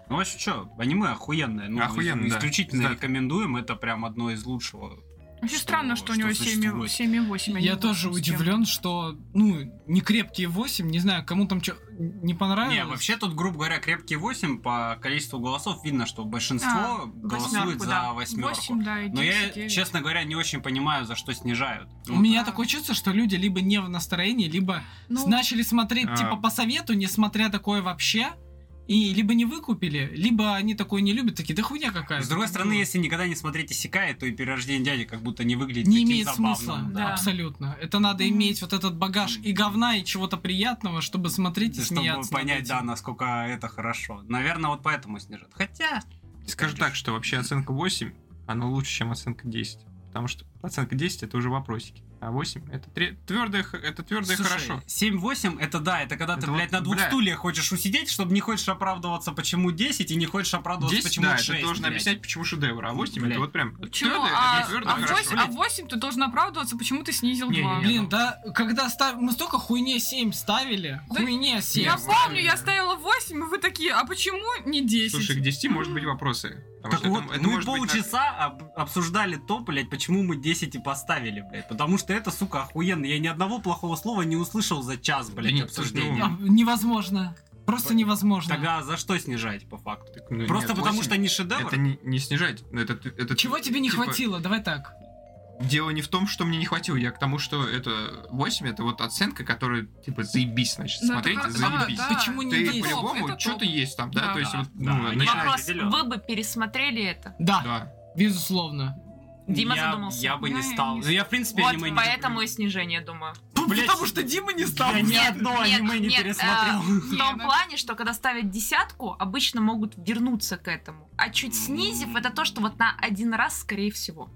Ну, в общем, что, аниме охуенное. Ну, Охуенно, да. Исключительно Да. рекомендуем. Это прям одно из лучшего. Вообще странно, что, у что него существует. 7,8. а Я тоже 8 с чем-то. удивлен, что, ну, не крепкие 8, не знаю, кому там что не понравилось. Не, вообще тут, грубо говоря, крепкие 8 по количеству голосов видно, что большинство А, голосует восьмерку, за да. восьмерку. 8, да, и Но я, 10, девять. честно говоря, не очень понимаю, за что снижают. У Ну, меня да. такое чувство, что люди либо не в настроении, либо Ну, начали смотреть А. типа по совету, не смотря такое вообще, и либо не выкупили, либо они такое не любят, такие, да хуйня какая. С другой стороны, если никогда не смотрите Сикай, то и перерождение дяди как будто не выглядит не таким имеет забавным, смысла, да. абсолютно. Это надо Мгм. иметь вот этот багаж и говна, и чего-то приятного, чтобы смотреть и Чтобы смеяться. над понять, да, насколько это хорошо. Наверное, вот поэтому снижают. Хотя... Скажу так, что вообще оценка 8, она лучше, чем оценка 10. Потому что оценка 10 это уже вопросики. А 8 это твердое, это твердое Слушай, хорошо. 7-8 это да, это когда ты, Это блядь, вот, на двух бля. стульях хочешь усидеть, чтобы не хочешь оправдываться, почему 10, и не хочешь оправдываться, 10, почему да, 6. ты должен блядь. объяснять, почему шедевр. А 8 Блядь. это вот прям Почему? твердое, А, это твердое а, хорошо. 8, а 8 ты должен оправдываться, почему ты снизил Не, 2. не, Блин, да, когда став... мы столько хуйне 7 ставили, Да хуйне 7 Я помню, я ставила 8, и вы такие, а почему не 10? Слушай, к 10 может быть вопросы. Потому Так вот, это, это мы на- полчаса об- обсуждали то, блядь, почему мы 10 и поставили, блядь. Потому что это, сука, охуенно. Я ни одного плохого слова не услышал за час, блядь, нет, обсуждения. А, невозможно. Просто Вот. невозможно. Тогда за что снижать, по факту? Так, ну, Просто нет, потому 8 что не шедевр? Это не, не снижать. Ну, Это, это, Чего тебе не типа, хватило? Давай так. Дело не в том, что мне не хватило, я к тому, что это 8, это вот оценка, которая, типа, заебись, значит, Ну, это смотреть, хо- заебись. да, Почему не Ты 10? по-любому это что-то есть там, да? Да, То есть да, вот, да, ну, начинаешь- Вопрос, вы бы пересмотрели это? Да, Да. безусловно. Дима я, задумался. Я бы не Я стал. не- Ну, я, в принципе, Вот аниме не поэтому и люблю. снижение, думаю. Блядь, Потому что Дима не стал. Я ни Нет, одно нет, аниме не нет, пересмотрел. В Не, том ну- плане, что когда ставят десятку, обычно могут вернуться к этому. А чуть снизив, это то, что вот на один раз, скорее всего.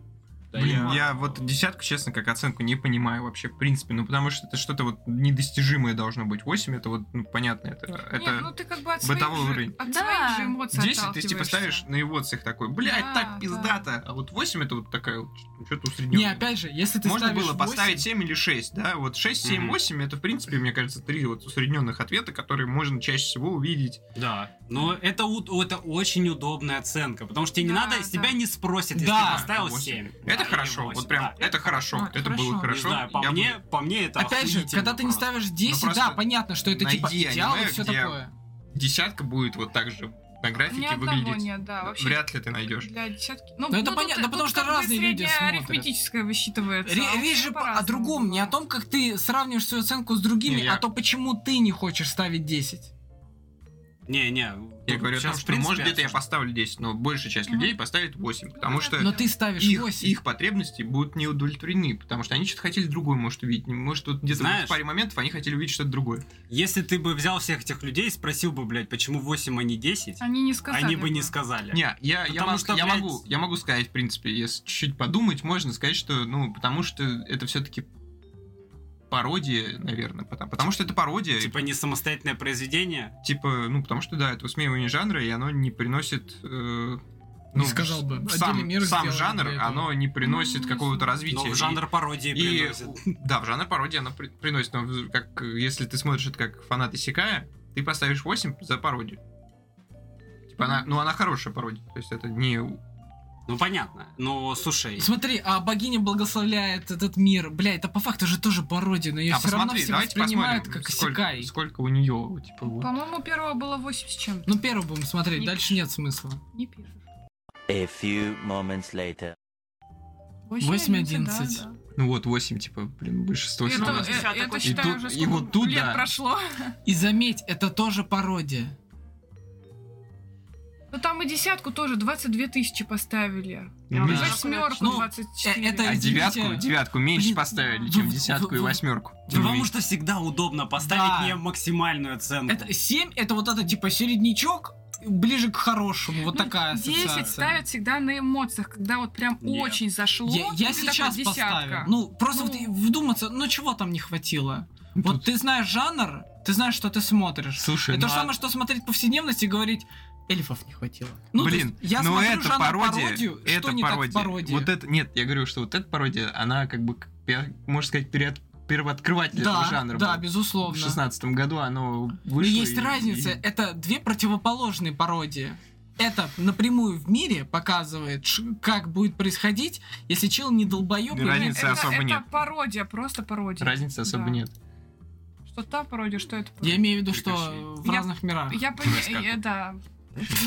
Да Блин, я- вот десятку, честно, как оценку не понимаю вообще, в принципе, ну потому что это что-то вот недостижимое должно быть. 8 это вот, ну, понятно, это, это Нет, ну ты как бы от бытовой же, уровень. от Да. своих же эмоций 10 ты типа ставишь на эмоциях такой, блядь, Да, так да. пиздато. А вот 8 это вот такая вот что-то Не, усредненное. опять же, если ты Можно ставишь было поставить 8, 7 или 6, да? Вот 6, 7, Мгм. 8 это, в принципе, мне кажется, три вот усредненных ответа, которые можно чаще всего увидеть. Да, но это, это очень удобная оценка, потому что тебе не Да, надо, с тебя да. не спросят, если Да. ты поставил Восемь. 7. Это Да, хорошо, вот восемь, прям, да. это хорошо, Ну, это это было хорошо. Не знаю, по Я мне, буду- по мне это опять же, когда ты не ставишь 10, просто да, понятно, что это типа идеал и все такое. Десятка будет вот так же на графике Ни одного выглядеть. нет, да, вообще. Вряд ли ты найдешь. Для десятки. Ну, Ну, это ну, понятно, тут- потому тут что разные люди смотрят. арифметическая высчитывается. Ре- а Речь же о другом, не о том, как ты сравниваешь свою оценку с другими, Не, я- а то, почему ты не хочешь ставить 10. Не, не. Я говорю о том, что, принципе, может, где-то я поставлю 10, но большая часть людей поставит 8, потому что Но ты ставишь их, 8. их потребности будут не удовлетворены, потому что они что-то хотели другое, может, увидеть. Может, вот где-то Знаешь- в паре моментов они хотели увидеть что-то другое. Если ты бы взял всех этих людей и спросил бы, блядь, почему 8, а не 10, Они не сказали. они бы не сказали. Не, я, я, Потому мог- что, я блядь- могу, я могу сказать, в принципе, если чуть-чуть подумать, можно сказать, что, ну, потому что это все-таки пародия, наверное, потому, потому что это пародия, Типа типа... не самостоятельное произведение. ну, потому что, да, это высмеивание жанра, и оно не приносит... э, ну, сказал бы, сам, мир сам жанр, оно не приносит Ну, какого-то не развития. Но в И- жанр пародии И, приносит. да, в жанр пародии оно при- приносит. Но как, если ты смотришь это как фанат Исекая, ты поставишь 8 за пародию. Типа, Типа она, ну она хорошая пародия, то есть это не... Ну понятно. Но слушай, Смотри, а богиня благословляет этот мир. Бля, это по факту же тоже пародия, но ее а все равно посмотри, все давайте воспринимают как сколько, Исекай. сколько у нее, типа, вот. По-моему, первого было 8 с чем-то. Ну, первый будем смотреть, Не дальше нет смысла. Не пишешь. A few moments later. 8-11. да, да. Ну вот 8, типа, блин, большинство Это. Ну, э, десяток это, очень. считаю, И уже тут- и сколько вот тут, лет да. прошло. И заметь, это тоже пародия. Ну там и десятку тоже 22 тысячи поставили. Ну, Да. Видишь, восьмерку Ну, 24. э, это А девятку, девятку меньше поставили, чем вы- десятку и восьмерку. потому что всегда удобно поставить Да. не максимальную оценку. Это 7, это вот это типа середнячок, ближе к хорошему. Вот Ну, такая 10 ассоциация. ставят всегда на эмоциях, когда вот прям Нет. очень зашло. Я, я ну, такой, сейчас десятка. поставил. Ну, просто Ну. вот вдуматься, ну чего там не хватило? Ну, Вот тут- ты знаешь жанр, ты знаешь, что ты смотришь. Слушай, это ну то же а- самое, что смотреть повседневность и говорить, эльфов не хватило. Ну, Блин, есть я но смотрю это жанр пародия, пародию, это что не так в пародия. Вот это, нет, я говорю, что вот эта пародия, она как бы, можно сказать, перед, первооткрыватель да, этого жанра да, был. безусловно. В шестнадцатом году оно Но вышло. есть и- разница, и- это две противоположные пародии. Это напрямую в мире показывает, как будет происходить, если чел не долбоеб. Да, и- разницы это, особо это нет. пародия, просто пародия. Разницы особо Да. нет. Что та пародия, что это Я пародия. имею в виду, что в Я- разных мирах. Я поняла, да.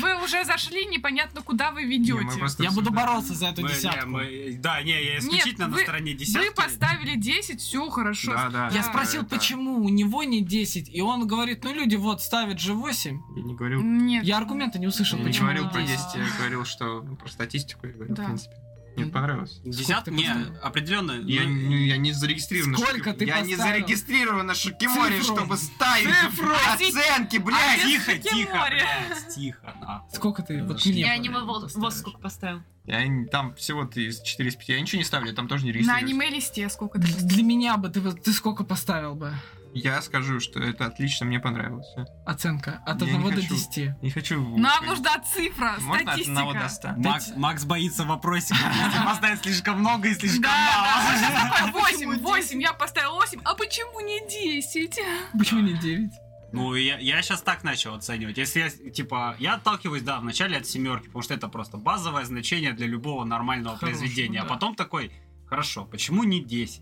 Вы уже зашли, непонятно, куда вы ведете. Я буду бороться за эту Мы- не, десятку. мы- да, не, я исключительно на вы- стороне десятки. Вы поставили 10, все хорошо. Да, да. Я Да, спросил, почему у него не 10, и он говорит, ну люди вот ставят же 8. Я не говорил, Нет. Я аргументы не услышал, я не почему говорил не про 10. 10, я говорил, что ну, про статистику я говорил, Да. в принципе. Мне понравилось. Десятка? ты Не, поставил? определенно. Я, ну, я не зарегистрирован. на Сколько Шики- ты Я не зарегистрирован на Шикиморе, Цифру. чтобы ставить Цифру. оценки, блядь! Тихо, Таки тихо, море. блядь, тихо. нахуй. Сколько ты вот Я аниме? Вос сколько поставил. Я не- там всего-то из 4 из 5. Я ничего не ставлю, я там тоже не На регистрируюсь. аниме-листе сколько ты Для поставил? для меня бы ты, вот- ты сколько поставил бы? Я скажу, что это отлично, мне понравилось. Оценка от Я не 1 до хочу. 10. Не хочу... Нам нужна цифра, Можно от 1 до статистика. 100? Макс, Макс боится вопросиков, если поставить слишком много и слишком Да, мало. да, такой, Почему 8, 8, я поставил 8, а почему не 10? Почему не 9? Ну, я, я сейчас так начал оценивать. Если я, типа, я отталкиваюсь, да, вначале от семерки, потому что это просто базовое значение для любого нормального Хорошего, произведения. да. А потом такой, хорошо, почему не 10?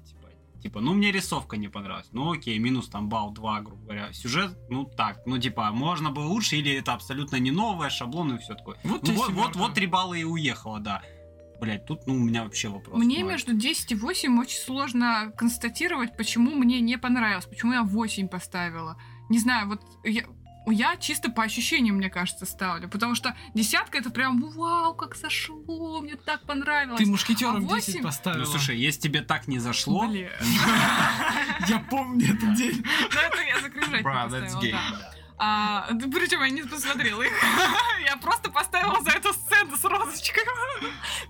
Типа, ну, мне рисовка не понравилась. Ну, окей, минус там балл 2, грубо говоря. Сюжет, ну, так, ну, типа, можно было лучше, или это абсолютно не новое, шаблон и все такое. Вот Ну, вот, вот, семерка. вот 3 балла и уехало, да. Блять, тут, ну, у меня вообще вопрос. Мне ноль. между 10 и 8 очень сложно констатировать, почему мне не понравилось, почему я 8 поставила. Не знаю, вот я, я чисто по ощущениям, мне кажется, ставлю. Потому что десятка это прям вау, как зашло, мне так понравилось. Ты мушкетером А 10 восемь? поставила. Ну, слушай, если тебе так не зашло... Я помню этот день. Ну, это я закружать поставила, да. А, да причем я не посмотрела их. Я просто поставила за эту сцену с розочками.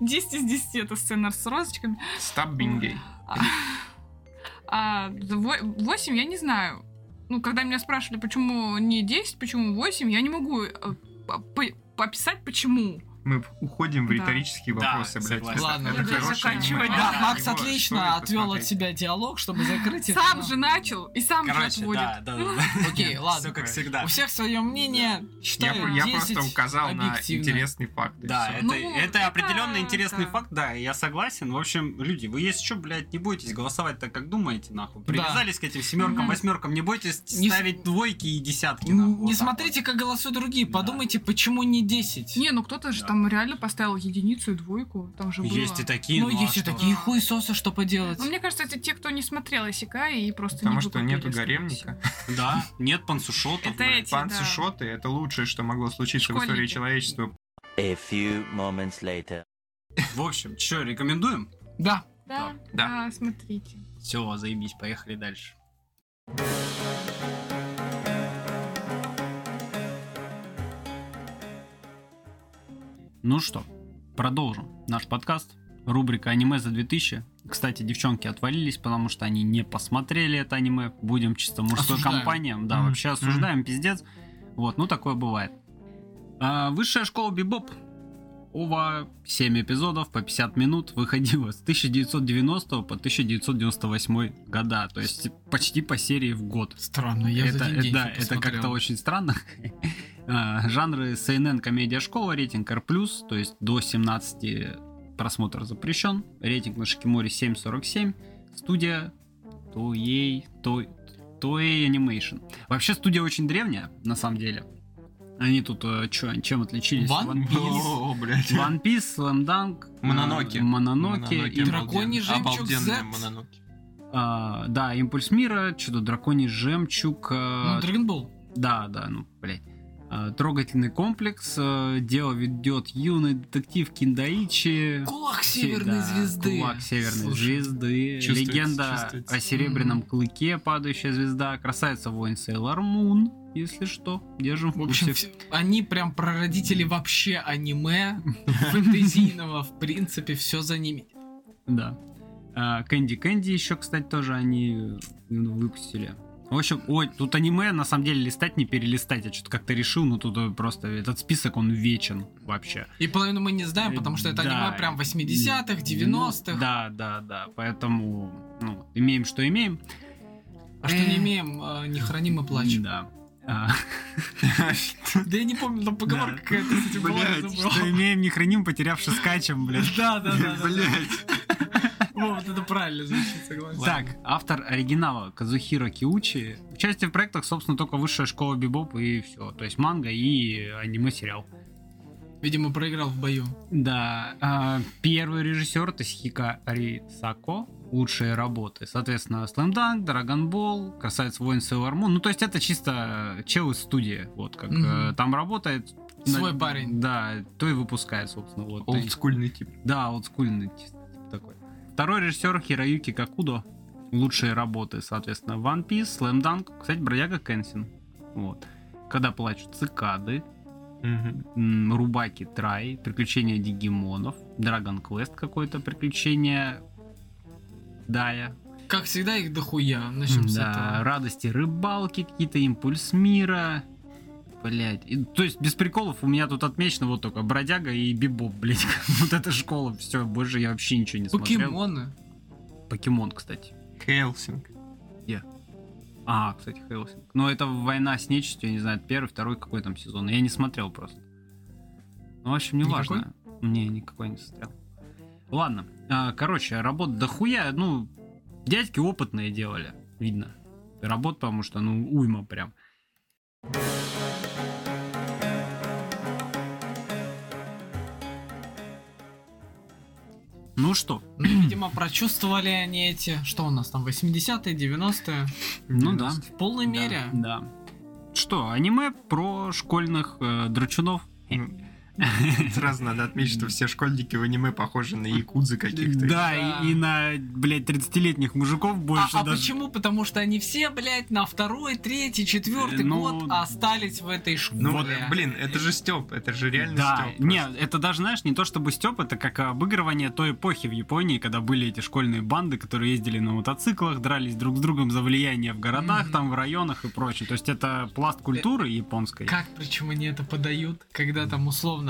10 из 10 это сцена с розочками. Gay. А 8 я не знаю. Ну, когда меня спрашивали, почему не 10, почему 8, я не могу э, пописать, почему. Мы уходим в Да. риторические Да, вопросы, блядь. согласен. Ладно, Это хорошее заканчивать. Да, Да, Макс Его отлично отвел от себя диалог, чтобы закрыть это. Сам же начал и сам же отводит. да, да, да. Окей, ладно. Все как всегда. У всех свое мнение. Я, Считаю, я 10 просто указал на интересный факт. Да, это, Ну, это это- определенно интересный да. факт, да, и я согласен. В общем, люди, вы если что, блядь, не бойтесь голосовать так, как думаете, нахуй. Да. Привязались к этим семеркам, восьмеркам, не бойтесь Не с- ставить двойки и десятки. Н- нахуй, вот Не смотрите, как голосуют другие. Да. Подумайте, почему не 10. Не, ну кто-то же Да. Там реально поставил единицу и двойку. Там же было. Есть и такие, Ну, ну, а есть и что? такие хуесосы, что поделать. Ну, мне кажется, это те, кто не смотрел Исикай и просто Потому не что нету гаремника. Да, нет пансушотов. Это эти, Панцишоты — это лучшее, что могло случиться в истории человечества. A few moments later. В общем, что, рекомендуем? Да. Да, Да. да, смотрите. Все, заебись, поехали дальше. Ну что, продолжим наш подкаст. Рубрика аниме за 2000. Кстати, девчонки отвалились, потому что они не посмотрели это аниме. Будем чисто мужской Осуждаем. компаниям. Да, Мгм. вообще осуждаем, пиздец. Вот, ну такое бывает. А, Высшая школа Бибоп. Ова 7 эпизодов по 50 минут выходила с 1990 по 1998 года. То есть почти по серии в год. Странно, я это, за э, день да, это как-то очень странно. А, Жанры CNN, комедия, школа, рейтинг R+, то есть до 17 просмотр запрещен. Рейтинг на Шикиморе 7.47. Студия Toei, Toei, Toei Animation. Вообще студия очень древняя, на самом деле. Они тут э, чё, чем отличились? One О, блядь. One Piece, Slam Dunk, э, Мононоке. Мононоке, Мононоке и- Драконий жемчуг Z. Мононоке. а, да, Импульс мира, что-то Драконий жемчуг, Ну, э, Dragon Ball. Да, да, ну, блядь. А, Трогательный комплекс. э, Дело ведет юный детектив Киндаичи. Кулак Се- Северной да, звезды. Кулак Северной Слушай, звезды. чувствуется, Легенда чувствуется. о Серебряном Мгм. клыке, падающая звезда. Красавица воин Сейлор Мун, если что. Держим в В общем, курсе. они прям прародители вообще аниме, фэнтезийного, в принципе, все за ними. Да. А, Кэнди Кэнди еще, кстати, тоже они э, выпустили. В общем, ой, тут аниме, на самом деле, листать не перелистать. Я что-то как-то решил, но тут э, просто этот список, он вечен вообще. И половину мы не знаем, потому что это Да. аниме прям 80-х, 90-х. Да, да, да. Поэтому, ну, имеем, что имеем. А что не имеем, э, не храним и плачем. Да. А, Да я не помню, там поговорка какая-то с этим была, Блядь, что имеем, не храним, потерявши скачем, блядь. Да, да, да. да. Во, Вот это правильно звучит, согласен. Так, автор оригинала Казухиро Киучи. Участие в проектах, собственно, только высшая школа Бибоп и все. То есть манга и аниме-сериал. Видимо, проиграл в бою. Да, а, первый режиссер это Хика Арисако. Лучшие работы. Соответственно, Slam Dunk, Dragon Ball, Красавица Воин Sailor Moon. Ну, то есть это чисто чел из студии. Вот как э, там работает. Свой На- парень. Да, то и выпускает, собственно. Вот. Олдскульный тип. Да, олдскульный тип. Второй режиссер Хироюки Какудо. Лучшие работы, соответственно, One Piece, Slam Dunk, кстати, Бродяга Кэнсин. Вот. Когда плачут цикады, м, Рубаки Трай, Приключения Дигимонов, Драгон Квест какое-то приключение Дая. Как всегда, их дохуя. Начнем с Да, этого. радости рыбалки, какие-то импульс мира. Блять. То есть без приколов у меня тут отмечено вот только Бродяга и Бибоп, блять. вот эта школа, все, больше я вообще ничего не смотрел. Покемоны. Покемон, кстати. Хелсинг. А, кстати, Хелсинг. Но это война с нечистью, я не знаю, первый, второй, какой там сезон. Я не смотрел просто. Ну, в общем, не Никакой? важно. Не, никакой не смотрел. Ладно. а, короче, работа дохуя, ну, дядьки опытные делали, видно. Работа, потому что, ну, уйма прям. Ну что? Ну, Видимо, прочувствовали они эти, что у нас там, 80-е, 90-е, Ну да. в полной мере. Да. Что, аниме про школьных э, драчунов? Сразу надо отметить, что все школьники в аниме похожи на якудзы каких-то. Да, Да. И, и на, блядь, 30-летних мужиков А, больше а даже. почему? Потому что они все, блядь, на второй, третий, четвертый Э, ну, год остались в этой школе. Ну вот, блин, это же Степ, это же реально Да, Степ. не, это даже, знаешь, не то чтобы Степ, это как обыгрывание той эпохи в Японии, когда были эти школьные банды, которые ездили на мотоциклах, дрались друг с другом за влияние в городах, там, в районах и прочее. То есть это пласт культуры японской. Как причем они это подают, когда там условно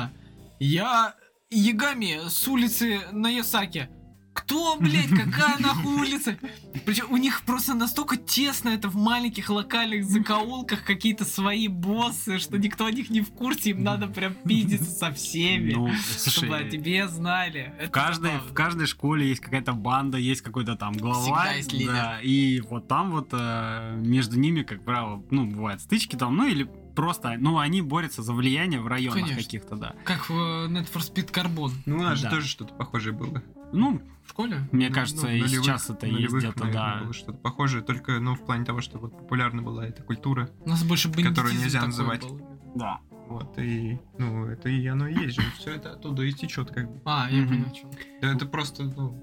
Я Ягами с улицы Наесаки. Кто, блядь, какая нахуй улица? Причем у них просто настолько тесно это в маленьких локальных закоулках какие-то свои боссы, что никто о них не в курсе, им надо прям пиздиться со всеми. Ну, чтобы о слушай, тебе знали. в каждой, в каждой школе есть какая-то банда, есть какой-то там глава. Всегда есть лидер. Да, и вот там вот э, между ними, как правило, ну, бывают стычки там, ну, или просто, ну, они борются за влияние в районах Конечно. каких-то, да. Как в э, Need for Speed Carbon. Ну, у нас же Да. тоже что-то похожее было. Ну, В школе? мне Ну, кажется, ну, и нулевых- сейчас это есть нулевых, где-то, наверное, да. было что-то похожее, только, ну, в плане того, что вот популярна была эта культура. У нас больше Которую нельзя называть. был. Да. Вот, и, ну, это и оно и есть же. Все это оттуда и течет, как бы. А, я понял, о чём. Да Это просто, ну,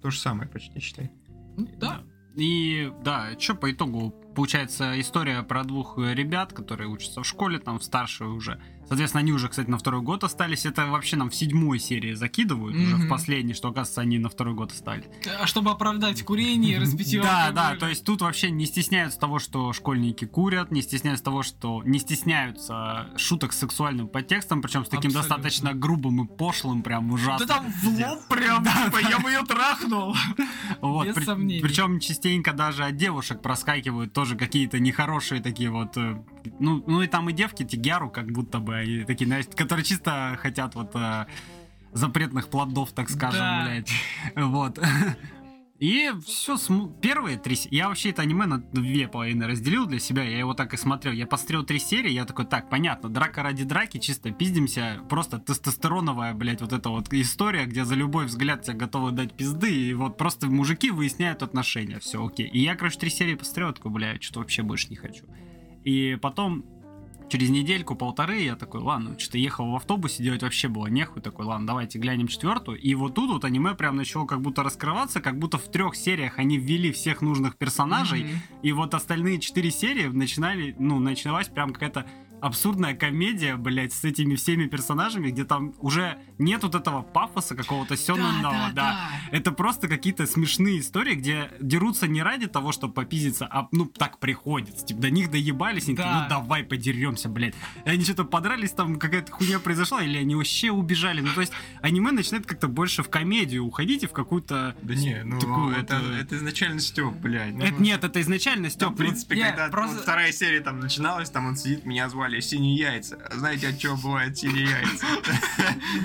то же самое почти, считай. Ну, Да. И да, что по итогу? Получается история про двух э, ребят, которые учатся в школе, там в старшей уже. Соответственно, они уже, кстати, на второй год остались. Это вообще нам в седьмой серии закидывают, уже Мгм. в последней, что, оказывается, они на второй год остались. А чтобы оправдать курение и распитие Да, да, то есть тут вообще не стесняются того, что школьники курят, не стесняются того, что не стесняются шуток с сексуальным подтекстом, причем с таким Абсолютно. достаточно грубым и пошлым, прям ужасно. Да там в лоб прям, типа, я бы ее трахнул. Вот, без сомнений. Причем частенько даже от девушек проскакивают тоже какие-то нехорошие такие вот... э, Ну, ну и там и девки Тигяру как будто бы, они такие, знаешь, которые чисто хотят вот э, запретных плодов, так скажем, Да. блядь. Вот. И все, первые три... Я вообще это аниме на две половины разделил для себя, я его так и смотрел. Я посмотрел три серии, я такой, так, понятно, драка ради драки, чисто пиздимся, просто тестостероновая, блядь, вот эта вот история, где за любой взгляд тебе готовы дать пизды, и вот просто мужики выясняют отношения, все окей. И я, короче, три серии посмотрел, такой, блядь, что вообще больше не хочу. И потом через недельку, полторы, я такой, ладно, что-то ехал в автобусе, делать вообще было нехуй, такой, ладно, давайте глянем четвертую. И вот тут вот аниме прям начало как будто раскрываться, как будто в трех сериях они ввели всех нужных персонажей, Мгм. и вот остальные четыре серии начинали, ну, началась прям какая-то абсурдная комедия, блядь, с этими всеми персонажами, где там уже нет вот этого пафоса какого-то сёнэнного, да, это просто какие-то смешные истории, где дерутся не ради того, чтобы попиздиться, а ну так приходится. Типа до них доебались, они такие, Да. ну давай подеремся, блядь. И они что-то подрались, там какая-то хуйня произошла, или они вообще убежали. Ну то есть аниме начинает как-то больше в комедию уходить и в какую-то... Да не, ну Такую это, вот, это изначально Степ, блядь. Ну, Это, нет, это изначально Там, Степ. в принципе, Я когда просто- вот вторая серия там начиналась, там он сидит, меня звали Синие Яйца. Знаете, от чего бывают синие яйца?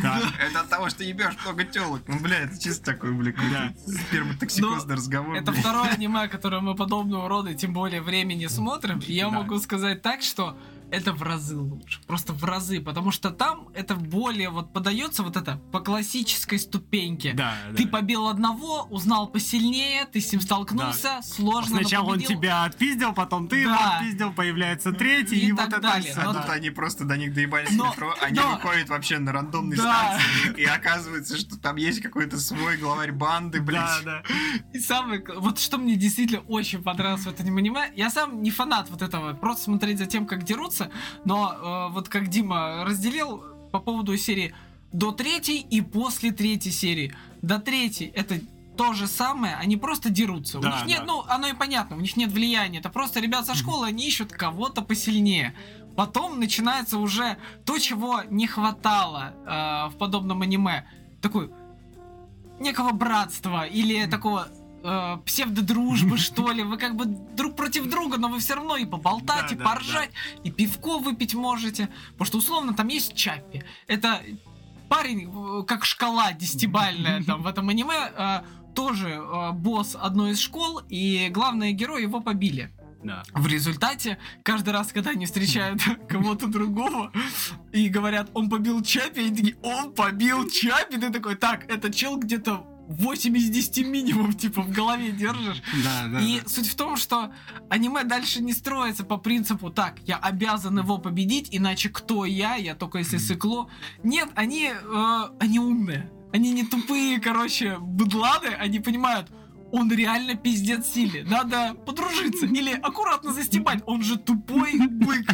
Это от того, что ебешь много телок. Ну, бля, это чисто такой, бля, сперматоксикозный разговор. Это второе аниме, которое мы подобного рода, тем более времени смотрим. И я могу сказать так, что это в разы лучше. Просто в разы. Потому что там это более вот подается вот это по классической ступеньке. Да, Ты да. побил одного, узнал посильнее, ты с ним столкнулся, сложно, но Сначала он тебя отпиздил, потом ты его Да. отпиздил, появляется третий, И и, так вот это далее. всё, Но А да. тут они просто до них доебались Но- в метро, они но- выходят вообще на рандомной Да. станции, и оказывается, что там есть какой-то свой главарь банды, Да, блядь. да. И самое, вот что мне действительно очень понравилось в этом аниме, я сам не фанат вот этого, просто смотреть за тем, как дерутся, но э, вот как Дима разделил по поводу серии до третьей и после третьей серии. До третьей это то же самое, они просто дерутся. у Да, них нет, да. ну, оно и понятно, у них нет влияния. Это просто ребят со школы, они ищут кого-то посильнее. Потом начинается уже то, чего не хватало э, в подобном аниме. Такой некого братства или такого э, псевдодружбы, что ли. Вы как бы друг против друга, но вы все равно и поболтать, Да, и да, поржать, и пивко выпить можете. Потому что, условно, там есть Чаппи. Это парень, э, как шкала десятибальная там в этом аниме, э, тоже э, босс одной из школ, и главные герои его побили. Да. В результате, каждый раз, когда они встречают кого-то другого и говорят, он побил Чапи, они такие, он побил Чапи, ты такой, так, это чел где-то 8 из 10 минимум, типа, в голове держишь. Да, да, И да. суть в том, что аниме дальше не строится по принципу так, я обязан его победить, иначе кто я, я только если сыкло. Нет, они, э, они умные. Они не тупые, короче, быдланы, они понимают, он реально пиздец сильный. Надо подружиться или аккуратно застебать. Он же тупой бык.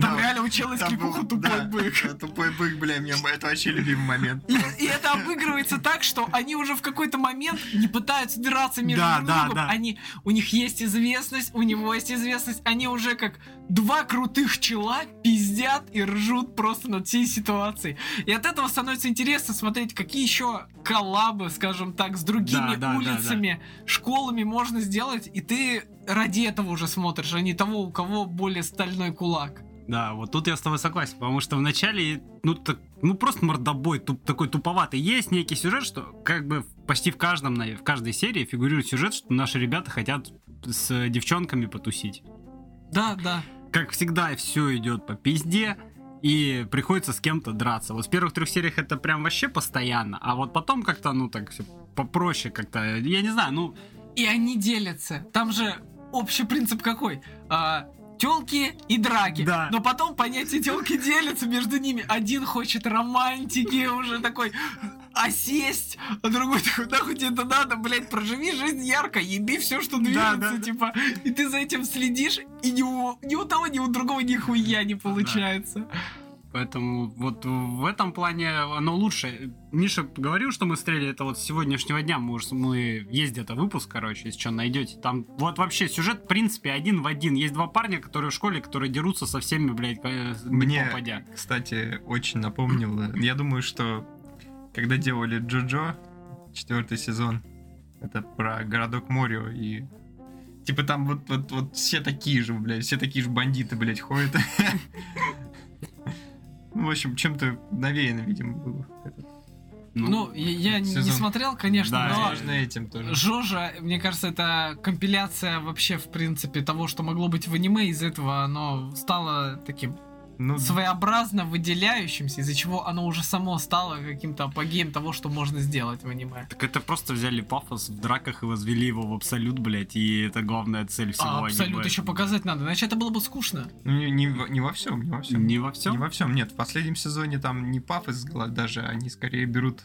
Там реально у чела был- тупой бык. Тупой бык, бля, мне это вообще любимый момент. И, это обыгрывается так, что они уже в какой-то момент не пытаются драться между другом. Они, у них есть известность, у него есть известность. Они уже как два крутых чела пиздят и ржут просто над всей ситуацией. И от этого становится интересно смотреть, какие еще коллабы, скажем так, с другими улицами, школами можно сделать. И ты ради этого уже смотришь, а не того, у кого более стальной кулак. Да, вот тут я с тобой согласен, потому что вначале, ну, так, ну просто мордобой туп- такой туповатый. Есть некий сюжет, что как бы почти в каждом, в каждой серии фигурирует сюжет, что наши ребята хотят с девчонками потусить. Да, да. Как всегда, все идет по пизде, и приходится с кем-то драться. Вот в первых трех сериях это прям вообще постоянно, а вот потом как-то, ну так, все попроще как-то, я не знаю, ну, И они делятся. Там же общий принцип какой? А, телки и драки. Да. Но потом понятие телки делятся между ними. Один хочет романтики, уже такой осесть, а другой такой, нахуй тебе это надо, блядь, проживи жизнь ярко, еби все, что движется, да. типа. И ты за этим следишь, и ни у, ни у того, ни у другого нихуя не получается. Поэтому вот в этом плане оно лучше. Миша говорил, что мы стреляли это вот с сегодняшнего дня. Мы, уже- мы есть где-то выпуск, короче, если что, найдете. Там вот вообще сюжет, в принципе, один в один. Есть два парня, которые в школе, которые дерутся со всеми, блядь, э, Мне- попадя. Кстати, очень напомнило. Я думаю, что когда делали Джоджо, четвертый сезон, это про городок Морио и Типа там вот, вот, вот все такие же, блядь, все такие же бандиты, блядь, ходят. Ну, в общем, чем-то навеяно, видимо, было. этот Ну, я, не смотрел, конечно, Да, но Возможно, этим тоже. Жожа, мне кажется, это компиляция вообще, в принципе, того, что могло быть в аниме. Из этого оно стало таким Ну, своеобразно выделяющимся, из-за чего оно уже само стало каким-то апогеем того, что можно сделать в аниме. Так это просто взяли пафос в драках и возвели его в абсолют, блядь, и это главная цель всего А абсолют аниме. еще показать надо, иначе это было бы скучно. ну, не, не во- не во всем, не во всем. Не во всем? Не во всем, нет. В последнем сезоне там не пафос даже, они скорее берут...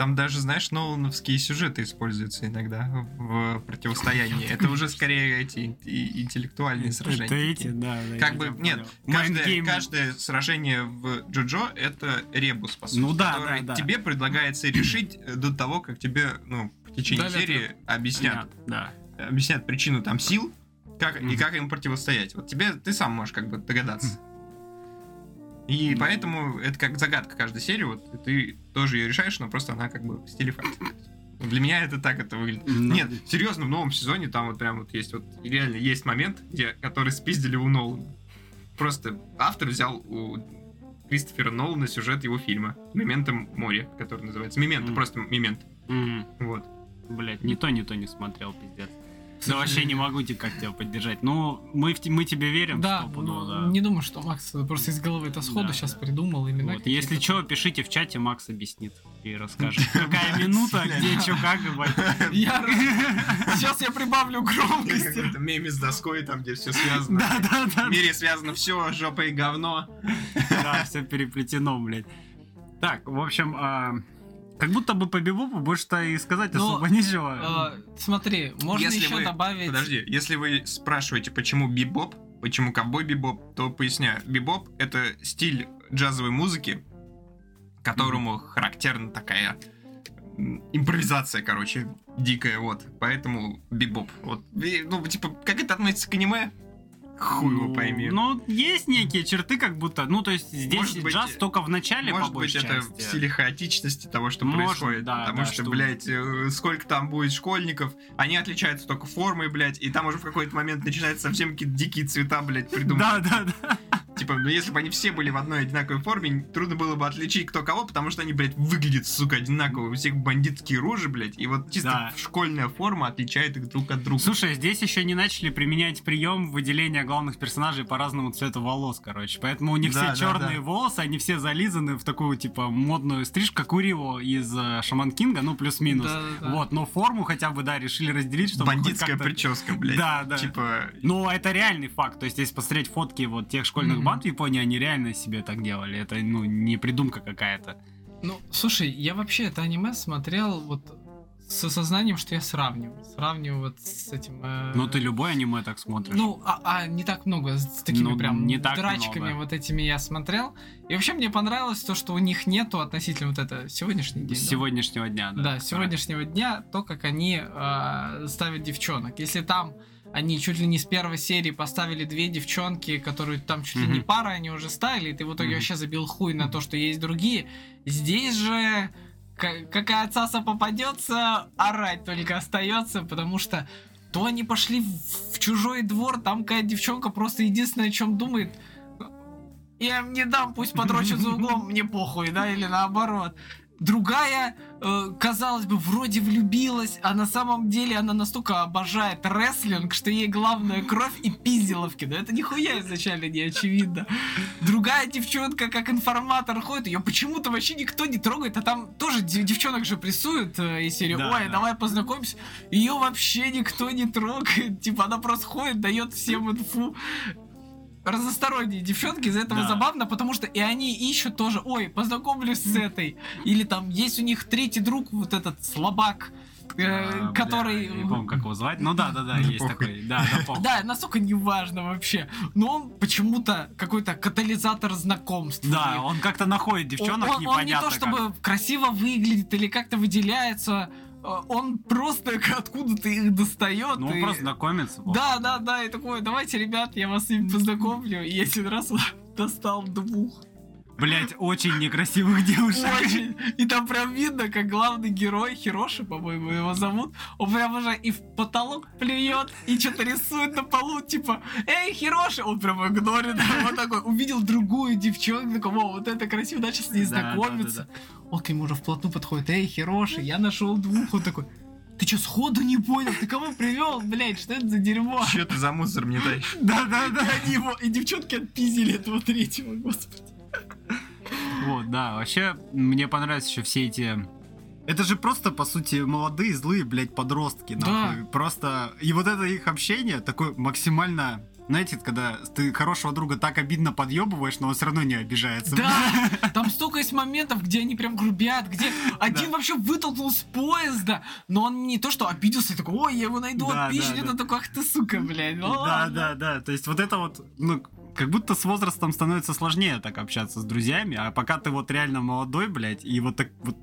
Там даже, знаешь, нолановские сюжеты используются иногда в противостоянии. Это уже скорее эти интеллектуальные сражения. Это эти, да. Как бы, нет, каждое, сражение в Джоджо это ребус, по сути, Ну да, да, тебе предлагается решить до того, как тебе, ну, в течение серии объяснят, Да. объяснят причину там сил, как, и как им противостоять. Вот тебе, ты сам можешь как бы догадаться. И Да. поэтому это как загадка каждой серии, вот, ты тоже ее решаешь, но просто она как бы в стиле. Для меня это так это выглядит. Ну, Нет, серьезно, в новом сезоне там вот прям вот есть вот реально есть момент, где который спиздили у Нолана. Просто автор взял у Кристофера Нолана сюжет его фильма «Мементо море», который называется. «Мементо», Мгм. просто «Мемент». м, Вот. Блядь, ни то, ни то не смотрел, пиздец. Да вообще не могу тебе как тебя поддержать. Ну, мы, в те- мы тебе верим, Да, ну, да. не думаю, что Макс просто из головы это сходу Да, сейчас да. придумал именно. Вот, Если что, пишите в чате, Макс объяснит и расскажет. Какая минута, где, что, как. Сейчас я прибавлю громкости. Меме с доской, там, где все связано. Да, да, да. В мире связано все, жопа и говно. Да, все переплетено, блядь. Так, в общем, а, как будто бы по Бибопу больше-то и сказать Ну, особо нечего. А, Смотри, можно Если еще вы- добавить... Подожди, если вы спрашиваете, почему бибоп, почему ковбой бибоп, то поясняю. Бибоп — это стиль джазовой музыки, которому характерна такая импровизация, короче, дикая, вот. Поэтому бибоп. Вот, И, ну, типа, как это относится к аниме? Хуй его Ну, пойми. Ну, есть некие черты, как будто. Ну, то есть здесь Может быть, джаз только в начале, Может по быть, большей это в части. стиле хаотичности того, что Может, происходит. да, потому да, что, что- блядь, э, сколько там будет школьников, они отличаются только формой, блядь, и там уже в какой-то момент начинаются совсем какие-то дикие цвета, блядь, придумывать. Да, да, да. Типа, ну если бы они все были в одной одинаковой форме, трудно было бы отличить кто кого, потому что они, блядь, выглядят, сука, одинаково. У всех бандитские рожи, блядь, и вот чисто Да. школьная форма отличает их друг от друга. Слушай, здесь еще не начали применять прием выделения главных персонажей по разному цвету волос, короче. Поэтому у них Да, все да, черные да. волосы, они все зализаны в такую, типа, модную стрижку, как у Рио из э, Шаман Кинга, ну, плюс-минус. Да-да-да. Вот, но форму хотя бы, да, решили разделить, чтобы... Бандитская прическа, блядь. Да, да. Типа, Ну, это реальный факт. То есть, если посмотреть фотки вот тех школьных. Банд в Японии, они реально себе так делали. Это, ну, не придумка какая-то. Ну, слушай, я вообще это аниме смотрел вот с осознанием, что я сравниваю. Сравниваю вот с этим... э, Ну, ты любой аниме так смотришь. Ну, а, а не так много, с такими Ну, прям не так драчками много. вот этими я смотрел. И вообще мне понравилось то, что у них нету относительно вот это сегодняшний день. с да? сегодняшнего дня, да. Да, с сегодняшнего дня, то, как они э, ставят девчонок. Если там они чуть ли не с первой серии поставили две девчонки, которые там чуть ли не Мгм. пара, они уже ставили, и ты в итоге Мгм. вообще забил хуй на то, что есть другие. Здесь же ка- какая цаса попадется, орать только остается, потому что то они пошли в, в чужой двор, там какая девчонка просто единственное, о чем думает, я им не дам, пусть подрочат за углом, мне похуй, да, или наоборот. Другая, э, казалось бы, вроде влюбилась, а на самом деле она настолько обожает рестлинг, что ей главная кровь и пизделовки. Да это нихуя изначально не очевидно. Другая девчонка, как информатор, ходит, ее почему-то вообще никто не трогает, а там тоже дев- девчонок же прессуют э, из серии, Да, ой, да. давай познакомимся. Ее вообще никто не трогает. Типа она просто ходит, дает всем инфу разносторонние девчонки, из-за этого Да. забавно, потому что и они ищут тоже, ой, познакомлюсь с этой. Или там есть у них третий друг, вот этот слабак, э, А, бля, который... я не помню, как его звать. Ну да, да, да, есть похуй. такой. Да, да. Да, настолько неважно вообще. Но он почему-то какой-то катализатор знакомств. Да, них. он как-то находит девчонок он, он- он не непонятно то чтобы красиво выглядит или как-то выделяется, он просто откуда-то их достает. Ну, он и- просто знакомится. Да, да, да, и такой, давайте, ребят, я вас с ним познакомлю. И один раз достал двух. Блять, очень некрасивых девушек. Очень. И там прям видно, как главный герой, Хироши, по-моему, его зовут, он прям уже и в потолок плюет, и что-то рисует на полу, типа, эй, Хироши! Он прям игнорит, вот такой, увидел другую девчонку, такой, о, вот это красиво, начал с ней знакомиться. Он к нему уже вплотную подходит, эй, Хироши, я нашел двух, он такой, ты что, сходу не понял? Ты кого привел, блядь? Что это за дерьмо? Че ты за мусор мне даешь? Да, да, да. Они его, и девчонки отпиздили этого третьего, господи. Вот, да, вообще, мне понравились еще все эти... Это же просто, по сути, молодые, злые, блядь, подростки, нахуй. Просто... И вот это их общение такое максимально... Знаете, когда ты хорошего друга так обидно подъебываешь, но он все равно не обижается. Да, там столько есть моментов, где они прям грубят, где один Да. вообще вытолкнул с поезда, но он не то что обиделся, такой, ой, я его найду, Да, отпишет, да, да. такой, ах ты сука, блядь. ну Да, ладно». да, да. То есть вот это вот, ну, как будто с возрастом становится сложнее так общаться с друзьями, а пока ты вот реально молодой, блядь, и вот так вот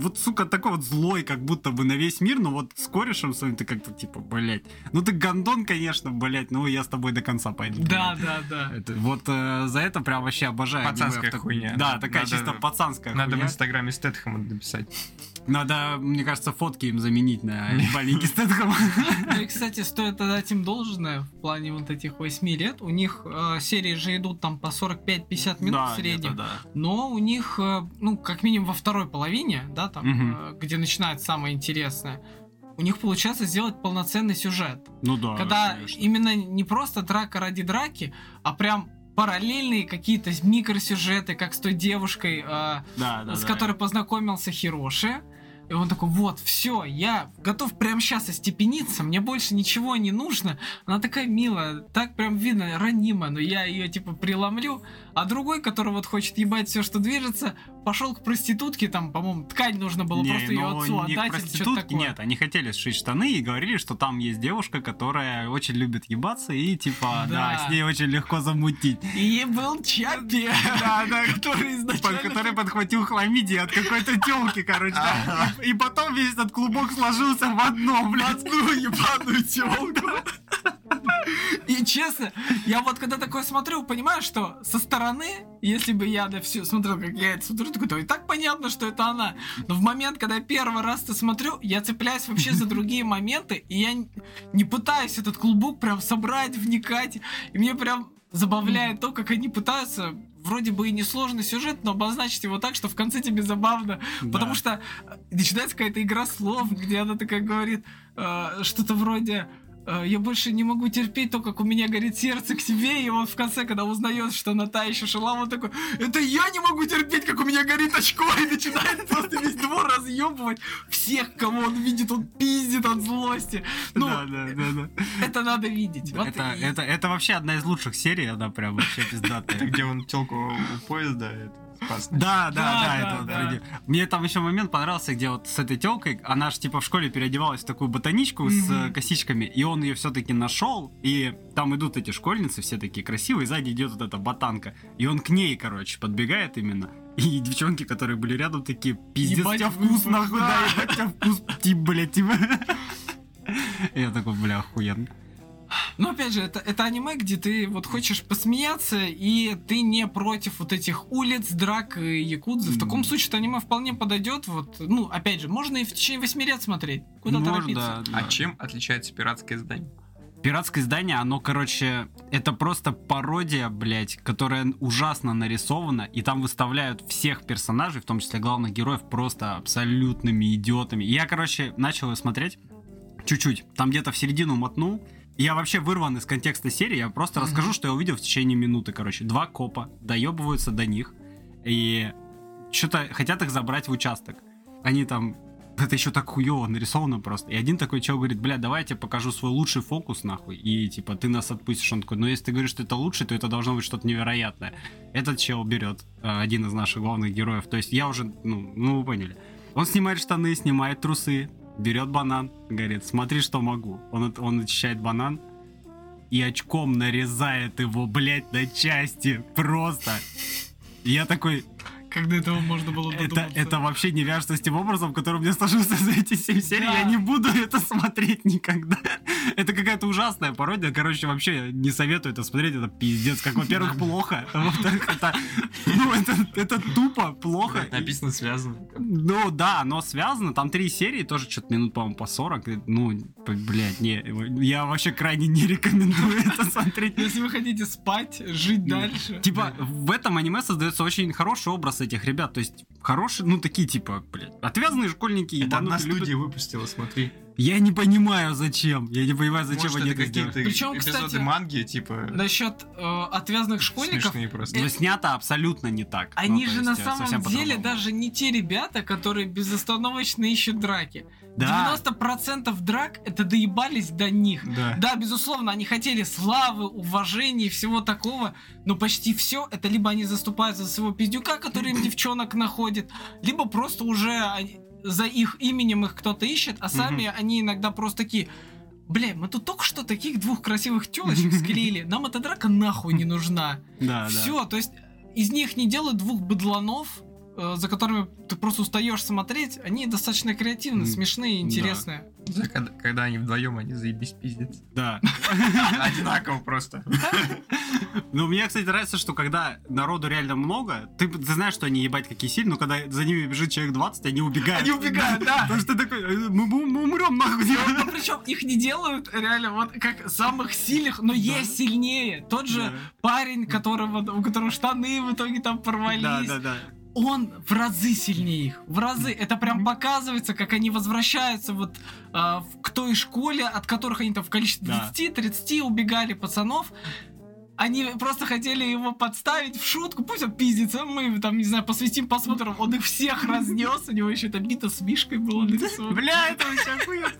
вот, сука, такой вот злой, как будто бы на весь мир, но вот с корешем своим ты как-то типа, блядь. Ну ты гандон, конечно, блядь, ну я с тобой до конца пойду. Да, да, да. Это, вот э, за это прям вообще обожаю. аниме Пацанская в так- хуйня. Да, такая Надо- чисто пацанская Надо в хуйня. инстаграме Стэтхэма написать. Надо, мне кажется, фотки им заменить на ебальники Стэтхэма. Ну и, кстати, стоит отдать им должное в плане вот этих 8 лет. У них э, серии же идут там по 45-50 минут Да, в среднем. да. Но у них, э, ну, как минимум во второй половине, да, там, Мгм. э, где начинается самое интересное, у них получается сделать полноценный сюжет. Ну да. Когда конечно. именно не просто драка ради драки, а прям параллельные какие-то микросюжеты, как с той девушкой, э, Да, да, с да. которой познакомился Хироши. И он такой, вот, все, я готов прямо сейчас остепениться, мне больше ничего не нужно. Она такая милая, так прям видно, ранимая, но я ее типа преломлю. А другой, который вот хочет ебать все, что движется, пошел к проститутке, там, по-моему, ткань нужно было Не, просто ее ну, отцу не к отдать проститутке, такое. Нет, они хотели сшить штаны и говорили, что там есть девушка, которая очень любит ебаться и типа, да, Да. с ней очень легко замутить. И был Чаппи, Да, да, который изначально... который подхватил хламидии от какой-то телки, короче. да. И потом весь этот клубок сложился в одно, блядь. одну ебаную телку. И честно, я вот когда такое смотрю, понимаю, что со стороны, если бы я на все смотрел, как я это смотрю, такой, то и так понятно, что это она. Но в момент, когда я первый раз это смотрю, я цепляюсь вообще за другие моменты, и я не пытаюсь этот клубок прям собрать, вникать. И мне прям забавляет то, как они пытаются вроде бы и несложный сюжет, но обозначить его так, что в конце тебе забавно. Потому что э, начинается какая-то игра слов, где она такая говорит э, что-то вроде я больше не могу терпеть то, как у меня горит сердце к себе, и он в конце, когда узнает, что она та еще шалава, он такой, это я не могу терпеть, как у меня горит очко, и начинает просто весь двор разъебывать всех, кого он видит, он пиздит от злости. Ну, Да, да, да, да. это надо видеть. Вот Это, и- это, это вообще одна из лучших серий, она прям вообще пиздатая. где он телку у поезда это. Да, да, Да, это да. Мне там еще момент понравился, где вот с этой телкой, она же типа в школе переодевалась в такую ботаничку с э, косичками, и он ее все-таки нашел, и там идут эти школьницы, все такие красивые, сзади идет вот эта ботанка, и он к ней, короче, подбегает именно. И девчонки, которые были рядом, такие, пиздец, Ебать у тебя вкус, нахуй, да. ебать, у тебя вкус, тип, блядь, типа. Я такой, бля, охуенно. Ну, опять же, это, это аниме, где ты вот хочешь посмеяться, и ты не против вот этих улиц, драк и якудзы. В таком случае это аниме вполне подойдет. Вот, ну, опять же, можно и в течение 8 лет смотреть. Куда Может, торопиться? да, да. А чем отличается пиратское издание? Пиратское издание, оно, короче, это просто пародия, блядь, которая ужасно нарисована, и там выставляют всех персонажей, в том числе главных героев, просто абсолютными идиотами. И я, короче, начал ее смотреть чуть-чуть, там где-то в середину мотнул, я вообще вырван из контекста серии, я просто расскажу, что я увидел в течение минуты, короче. Два копа доебываются до них, и что-то хотят их забрать в участок. Они там это еще так хуево нарисовано просто. И один такой чел говорит, бля, давай я тебе покажу свой лучший фокус, нахуй. И типа ты нас отпустишь. Он такой, ну если ты говоришь, что это лучший, то это должно быть что-то невероятное. Этот чел берет э, один из наших главных героев. То есть я уже, ну, ну вы поняли. Он снимает штаны, снимает трусы, берет банан, говорит, смотри, что могу. Он, он очищает банан и очком нарезает его, блядь, на части. Просто. Я такой, Как до этого можно было это, додуматься? это вообще не вяжется с тем образом, который у меня сложился за эти 7 серий. Да. Я не буду это смотреть никогда. Это какая-то ужасная пародия. Короче, вообще не советую это смотреть. Это пиздец. Как, во-первых, плохо. а Во-вторых, это... Ну, это, это тупо, плохо. Блядь, Написано связано. Ну да, но связано. Там три серии, тоже что-то минут, по-моему, по 40. И, Ну, блядь, не, я вообще крайне не рекомендую это смотреть. Если вы хотите спать, жить Да. дальше. Типа, в этом аниме создается очень хороший образ этих ребят. То есть, хорошие, ну, такие, типа, блядь, отвязные школьники. Это одна любят- студия выпустила, смотри. Я не понимаю, зачем. Я не понимаю, зачем Может, они это какие-то Причем, эпизоды кстати, манги, типа, Насчет э, отвязных школьников, смешные просто. Но снято абсолютно не так. они Ну, же на есть, э, самом деле по-другому. даже не те ребята, которые безостановочно ищут драки. Да, 90% драк это доебались до них. Да. Да, безусловно, они хотели славы, уважения и всего такого, но почти все это либо они заступаются за своего пиздюка, который им девчонок находит, либо просто уже они- за их именем их кто-то ищет, а сами они иногда просто такие. Бля, мы тут только что таких двух красивых телочек склеили, нам эта драка нахуй не нужна. да, да. Все, то есть из них не делают двух быдланов, за которыми ты просто устаешь смотреть. Они достаточно креативные, М, смешные, интересные. Да, Когда, когда они вдвоем, они заебись пиздец. Да. Одинаково просто. Ну, мне, кстати, нравится, что когда народу реально много, ты, ты знаешь, что они ебать какие сильные, но когда за ними бежит человек 20, они убегают. Они убегают, да. Потому что ты такой, «Э, мы умрем нахуй. Ну, причем их не делают реально вот как самых сильных, но есть сильнее. Тот же парень, которого, у которого штаны в итоге там порвались, Да, да, да. Он в разы сильнее их. В разы. Это прям показывается, как они возвращаются вот в- к той школе, от которых они там в количестве Да. 20-30 убегали пацанов. Они просто хотели его подставить в шутку, пусть он пиздится, мы там, не знаю, посвятим, посмотрим, он их всех разнес, у него еще это бита с мишкой было нарисовано. Бля, это вообще охуенно.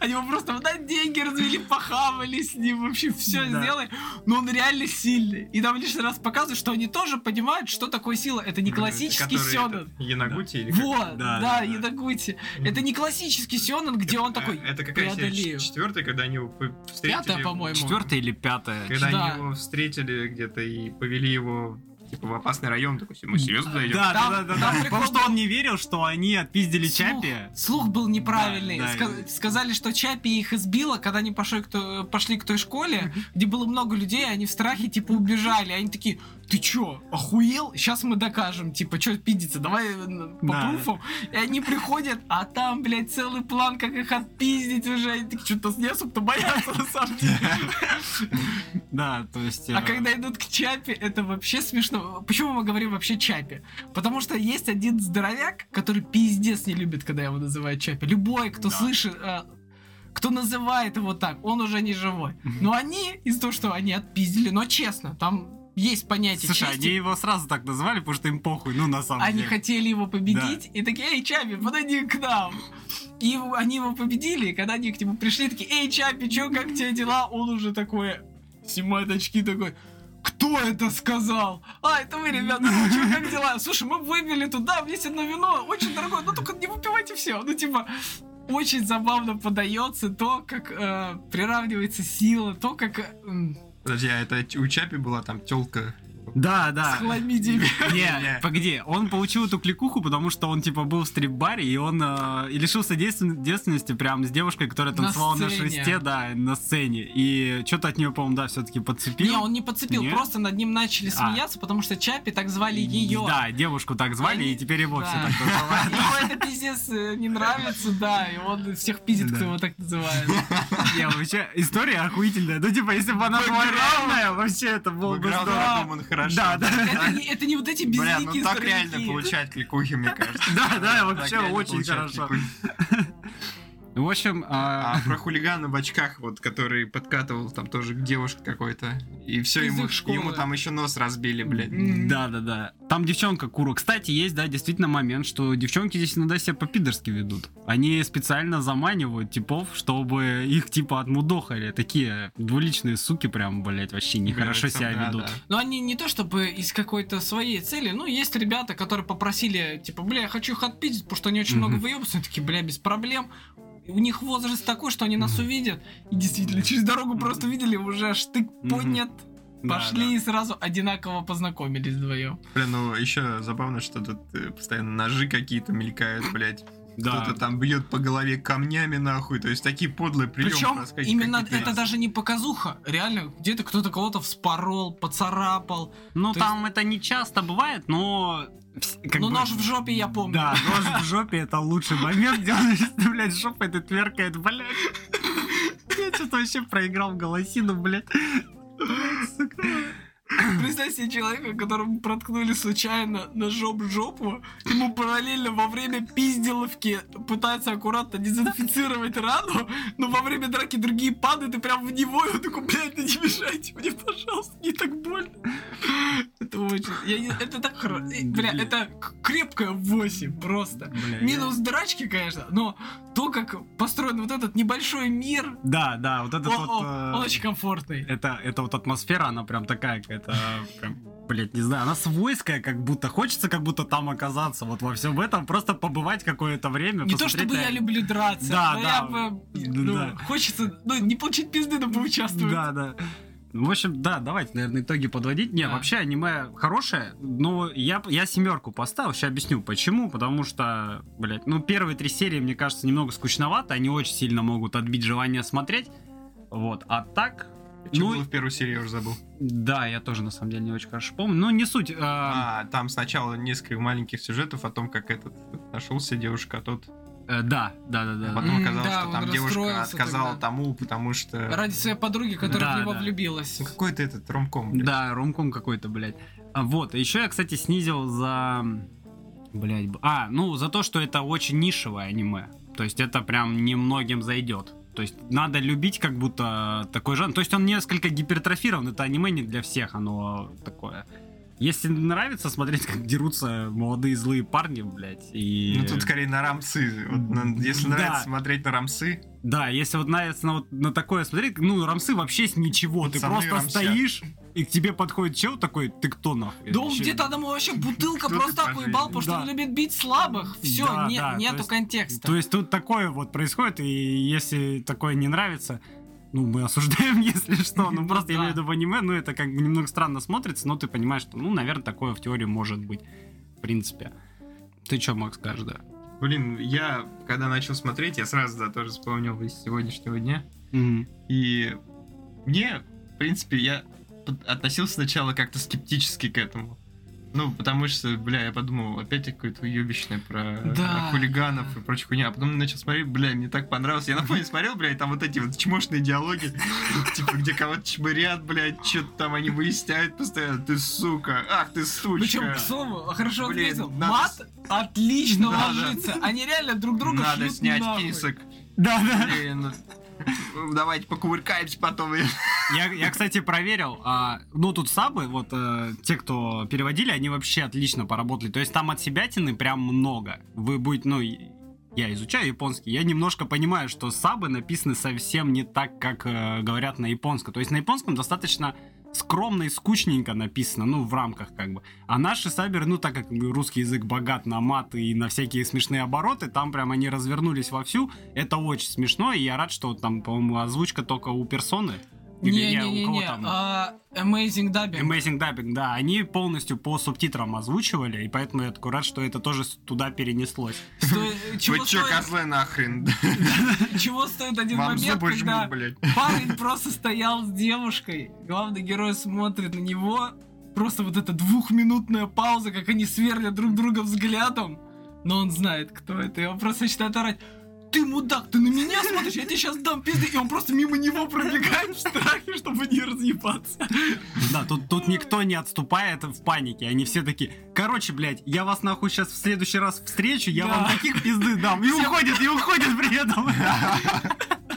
Они его просто на деньги развели, похавали с ним, вообще все сделали. Но он реально сильный. И там лишний раз показывают, что они тоже понимают, что такое сила. Это не классический сёнэн. Янагути или? Вот, Да. Ядагути. Это не классический сёнэн, где он такой, Это какая серия? Четвертая, когда они его встретили? Пятая, по-моему. Четвертое или пятое? Когда Да. они его встретили где-то и повели его типа в опасный район, такой, мы серьезно Да, зайдем? да, Там- да, да, да. прикол Потому что он не верил, что они отпиздили Слух- Чапи. Слух был неправильный. Да, да, Ска- и- Сказали, что Чапи их избила, когда они пошли к, то- пошли к той школе, где было много людей, они в страхе типа убежали. Они такие, ты чё, охуел? Сейчас мы докажем, типа, чё пиздиться, давай э, по Да, пруфам. И они приходят, а там, блядь, целый план, как их отпиздить уже. Они такие, что-то не особо-то боятся, на самом деле. Да, то есть... А э, когда идут к Чапе, это вообще смешно. Почему мы говорим вообще Чапе? Потому что есть один здоровяк, который пиздец не любит, когда его называют Чапе. Любой, кто Да. слышит, э, кто называет его так, он уже не живой. Но они, из-за того, что они отпиздили, но честно, там есть понятие Слушай, чести. они его сразу так назвали, потому что им похуй, ну, на самом Они деле. хотели его победить, и такие, эй, Чапи, подойди к нам. И они его победили, и когда они к нему пришли, такие, эй, Чапи, чё, как у тебя дела? Он уже такой, снимает очки, такой, кто это сказал? А, это вы, ребята, ну, чё, как дела? Слушай, мы выпили туда, есть одно вино, очень дорогое, ну только не выпивайте все. Ну, типа, очень забавно подается то, как э, приравнивается сила, то, как э, Подожди, а это у Чапи была там телка. Да, с да. хламидиями. Не, Не. погоди, он получил эту кликуху, потому что он, типа, был в стрип-баре, и он э, и лишился девствен- девственности прям с девушкой, которая На танцевала на, сцене. шесте, да, на сцене. И что-то от нее, по-моему, да, все-таки подцепил. Не, он не подцепил, Нет? просто над ним начали А. смеяться, потому что Чапи так звали ее. Да, девушку так звали, Они- и теперь его все Да. так называют. Ему это пиздец э, не нравится, да, и он всех пиздит, кто его так называет. Не, вообще, история охуительная. Ну, типа, если бы она была реальная, вообще это было бы здорово. Хорошо. Да, да. Это не, это не вот эти Бля, безликие ну так реально получать кликухи, мне кажется. Да, да, вообще очень хорошо. Кликухи. В общем, А а, про хулигана в очках, вот, который подкатывал там тоже к девушке какой-то. И все, ему, ему там еще нос разбили, блядь. М. Да, да, да. Там девчонка Кура. Кстати, есть, да, действительно момент, что девчонки здесь иногда себя по-пидорски ведут. Они специально заманивают типов, чтобы их типа отмудохали. Такие двуличные суки прям, блядь, вообще нехорошо Да, себя да, ведут. да. Но они не то чтобы из какой-то своей цели, ну, есть ребята, которые попросили, типа, бля, я хочу их отпиздить, потому что они очень Мгм. много выебутся, они такие, бля, без проблем. У них возраст такой, что они нас увидят. И действительно, через дорогу просто видели, уже штык поднят, Да, пошли и сразу одинаково познакомились вдвоем. Блин, ну еще забавно, что тут э, постоянно ножи какие-то мелькают, блядь. Да. Кто-то там бьет по голове камнями, нахуй. То есть такие подлые приемы. Причем именно это даже не показуха. Реально, где-то кто-то кого-то вспорол, поцарапал. Ну, То там это не часто бывает, но... как ну, бы- нож в жопе я помню. Да, нож в жопе это лучший момент, где он вставляет жопу, это тверкает, блядь. Я что-то вообще проиграл в голосину, блядь. Блядь, сука. Представь себе человека, которому проткнули случайно ножом жопу, ему параллельно во время пизделовки пытаются аккуратно дезинфицировать рану, но во время драки другие падают и прям в него, и он такой, блядь, да не мешайте мне, пожалуйста, не так больно. Это очень... я не- Это так хорошо. Бля, Блин. это крепкая 8 просто. Бля, Минус драчки, конечно, но то, как построен вот этот небольшой мир, я- Да, да, вот этот о- вот... о- э, он очень комфортный. Это, это вот атмосфера, она прям такая какая-то, прям, блядь, не знаю, она свойская, как будто хочется как будто там оказаться, вот во всем этом, просто побывать какое-то время. Не то чтобы на- я люблю драться, Да, но да. я бы, ну, Да. хочется, ну, не получить пизды, но поучаствовать. Да, да. Ну, В общем, да, давайте, наверное, итоги подводить. Не, Да. вообще аниме хорошее, но я, я семерку поставил, сейчас объясню почему. Потому что, блядь, ну, первые три серии, мне кажется, немного скучновато, они очень сильно могут отбить желание смотреть. Вот, а так, Что ну, было в первой серии, я уже забыл. да, я тоже, на самом деле, не очень хорошо помню. Ну, не суть. а, А, там сначала несколько маленьких сюжетов о том, как этот нашелся девушка, а тот э, да, да, да, да. А потом оказалось, да, что там девушка отказала тогда. тому, потому что... Ради своей подруги, которая Да, в него да. влюбилась. Ну, Какой-то этот ромком, блядь. Да, ромком какой-то, блядь. А, вот, еще я, кстати, снизил за... Блядь, а, ну, за то, что это очень нишевое аниме. То есть это прям немногим зайдет. То есть надо любить как будто такой жанр. То есть он несколько гипертрофирован, это аниме не для всех, оно такое. Если нравится смотреть, как дерутся молодые злые парни, блядь, и... Ну тут скорее на рамсы. Вот на- если Да. нравится смотреть на рамсы, Да, если вот нравится на, вот, на такое смотреть, ну, рамсы вообще с ничего. Ты Пацаны просто рамсят. стоишь, и к тебе подходит чел такой, ты кто нахуй? Да он Вообще, где-то одному вообще бутылка Кто ты просто по так уебал, жизни? потому что Да. он любит бить слабых. Все, Да, да, то нету есть- контекста. То есть тут такое вот происходит, и если такое не нравится, ну, мы осуждаем, если что. Ну, просто я имею в виду в аниме, ну, это как бы немного странно смотрится, но ты понимаешь, что, ну, наверное, такое в теории может быть. В принципе. Ты что, Макс, скажешь, да? блин, я когда начал смотреть, я сразу, да, тоже вспомнил из сегодняшнего дня. И мне, в принципе, я относился сначала как-то скептически к этому. Ну, потому что, бля, я подумал, опять какое-то уебищное про Да. хулиганов и прочую хуйню. А потом начал смотреть, бля, мне так понравилось. Я на фоне смотрел, бля, и там вот эти вот чмошные диалоги, типа, где кого-то чмырят, блядь, что-то там они выясняют постоянно. Ты сука, ах ты сучка. Причем, к слову, хорошо надо мат отлично ложится. Они реально друг друга Надо снять писок. Да, да. Давайте покувыркаемся потом. Я, я, кстати, проверил. а, ну, тут сабы, вот э, те, кто переводили, они вообще отлично поработали. То есть там от себятины прям много. Вы будете, ну, я изучаю японский, я немножко понимаю, что сабы написаны совсем не так, как э, говорят на японском. То есть на японском достаточно скромно и скучненько написано, ну, в рамках как бы. А наши саберы, ну, так как русский язык богат на маты и на всякие смешные обороты, там прям они развернулись вовсю. Это очень смешно, и я рад, что там, по-моему, озвучка только у персоны. Или у кого Не-не-не, там? а, Amazing Dubbing. Amazing Dubbing, да, они полностью по субтитрам озвучивали, и поэтому я такой рад, что это тоже туда перенеслось. Сто- Чего Вы чё, стоит- козлы, нахрен? чего стоит один Вам момент, когда блядь. парень просто стоял с девушкой, главный герой смотрит на него, просто вот эта двухминутная пауза, как они сверлят друг друга взглядом, но он знает, кто это, и он просто начинает орать. Ты мудак, ты на меня смотришь, я тебе сейчас дам пизды, и он просто мимо него пробегает в страхе, чтобы не разъебаться. Да, тут, тут никто не отступает в панике, они все такие, короче, блядь, я вас нахуй сейчас в следующий раз встречу, я Да. вам таких пизды дам, и уходит, и уходит при этом.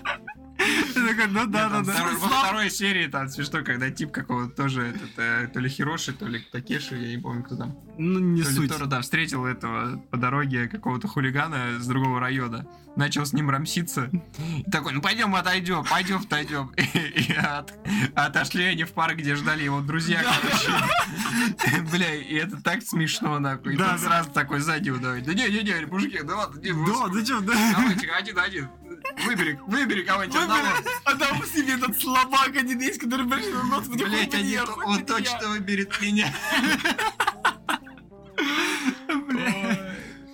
Ну да, да, да. Во второй серии там смешно, когда тип какого-то тоже, э, то ли Хироши, то ли Такеши, я не помню, кто там. Ну, не суть. да, встретил этого по дороге какого-то хулигана с другого района. Начал с ним рамситься. Такой, ну пойдем отойдем, пойдем отойдем. И, и от- отошли они в парк, где ждали его друзья, короче. Бля, и это так смешно, нахуй. И сразу такой сзади удавит. Да не-не-не, мужики, да ладно, не, Да, зачем, да? Давайте, один-один. Выбери, выбери кого-нибудь одного. А там с ними этот слабак один есть, который пришел, господи, Блять, они, он точно выберет меня.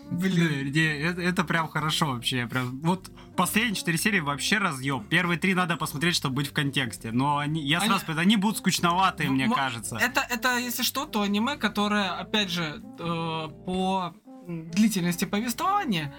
Блин. Не, это, это прям хорошо вообще. Прям, вот последние четыре серии вообще разъем. Первые три надо посмотреть, чтобы быть в контексте. Но они, я Они- сразу говорю, они будут скучноватые, мне М- кажется. Это, это, если что, то аниме, которое, опять же, э, по длительности повествования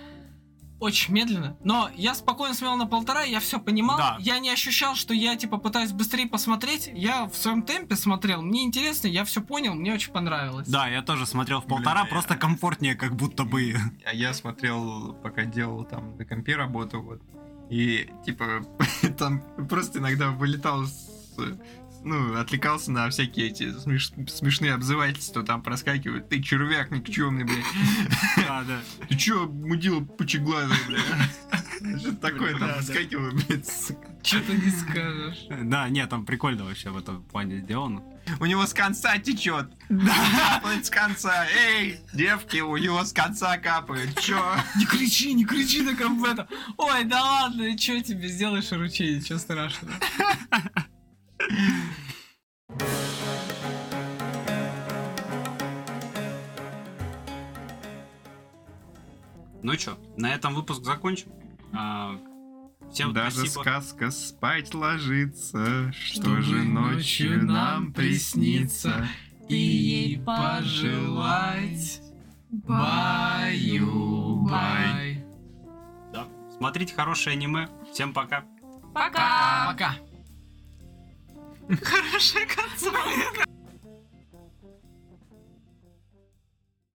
очень медленно. Но я спокойно смотрел на полтора, я все понимал. Да. Я не ощущал, что я типа пытаюсь быстрее посмотреть. Я в своем темпе смотрел. Мне интересно, я все понял, мне очень понравилось. Да, я тоже смотрел в полтора, Блин, просто комфортнее, как будто бы. А я смотрел, пока делал там на компе работу, вот. И, типа, там просто иногда вылетал с- ну, отвлекался на всякие эти смеш- смешные обзывательства, там проскакивают. Ты червяк никчемный, блядь. Да, да. Ты чё, мудила пучеглазый, блядь? Что такое Да, там да. проскакивает, блядь, сука. Что-то не скажешь. Да, нет, там прикольно вообще в этом плане сделано. У него с конца течет. Капает с конца. Эй, девки, у него с конца капает. Чё? Не кричи, не кричи на компета. Ой, да ладно, что тебе сделаешь ручей, ничего страшного. Ну чё, на этом выпуск закончим. А, Всем Даже спасибо. сказка спать ложится, что Чтобы же ночью нам приснится. И ей пожелать баю-бай. Да. Смотрите хорошее аниме. Всем пока. Пока! Пока. Хорошая концовка.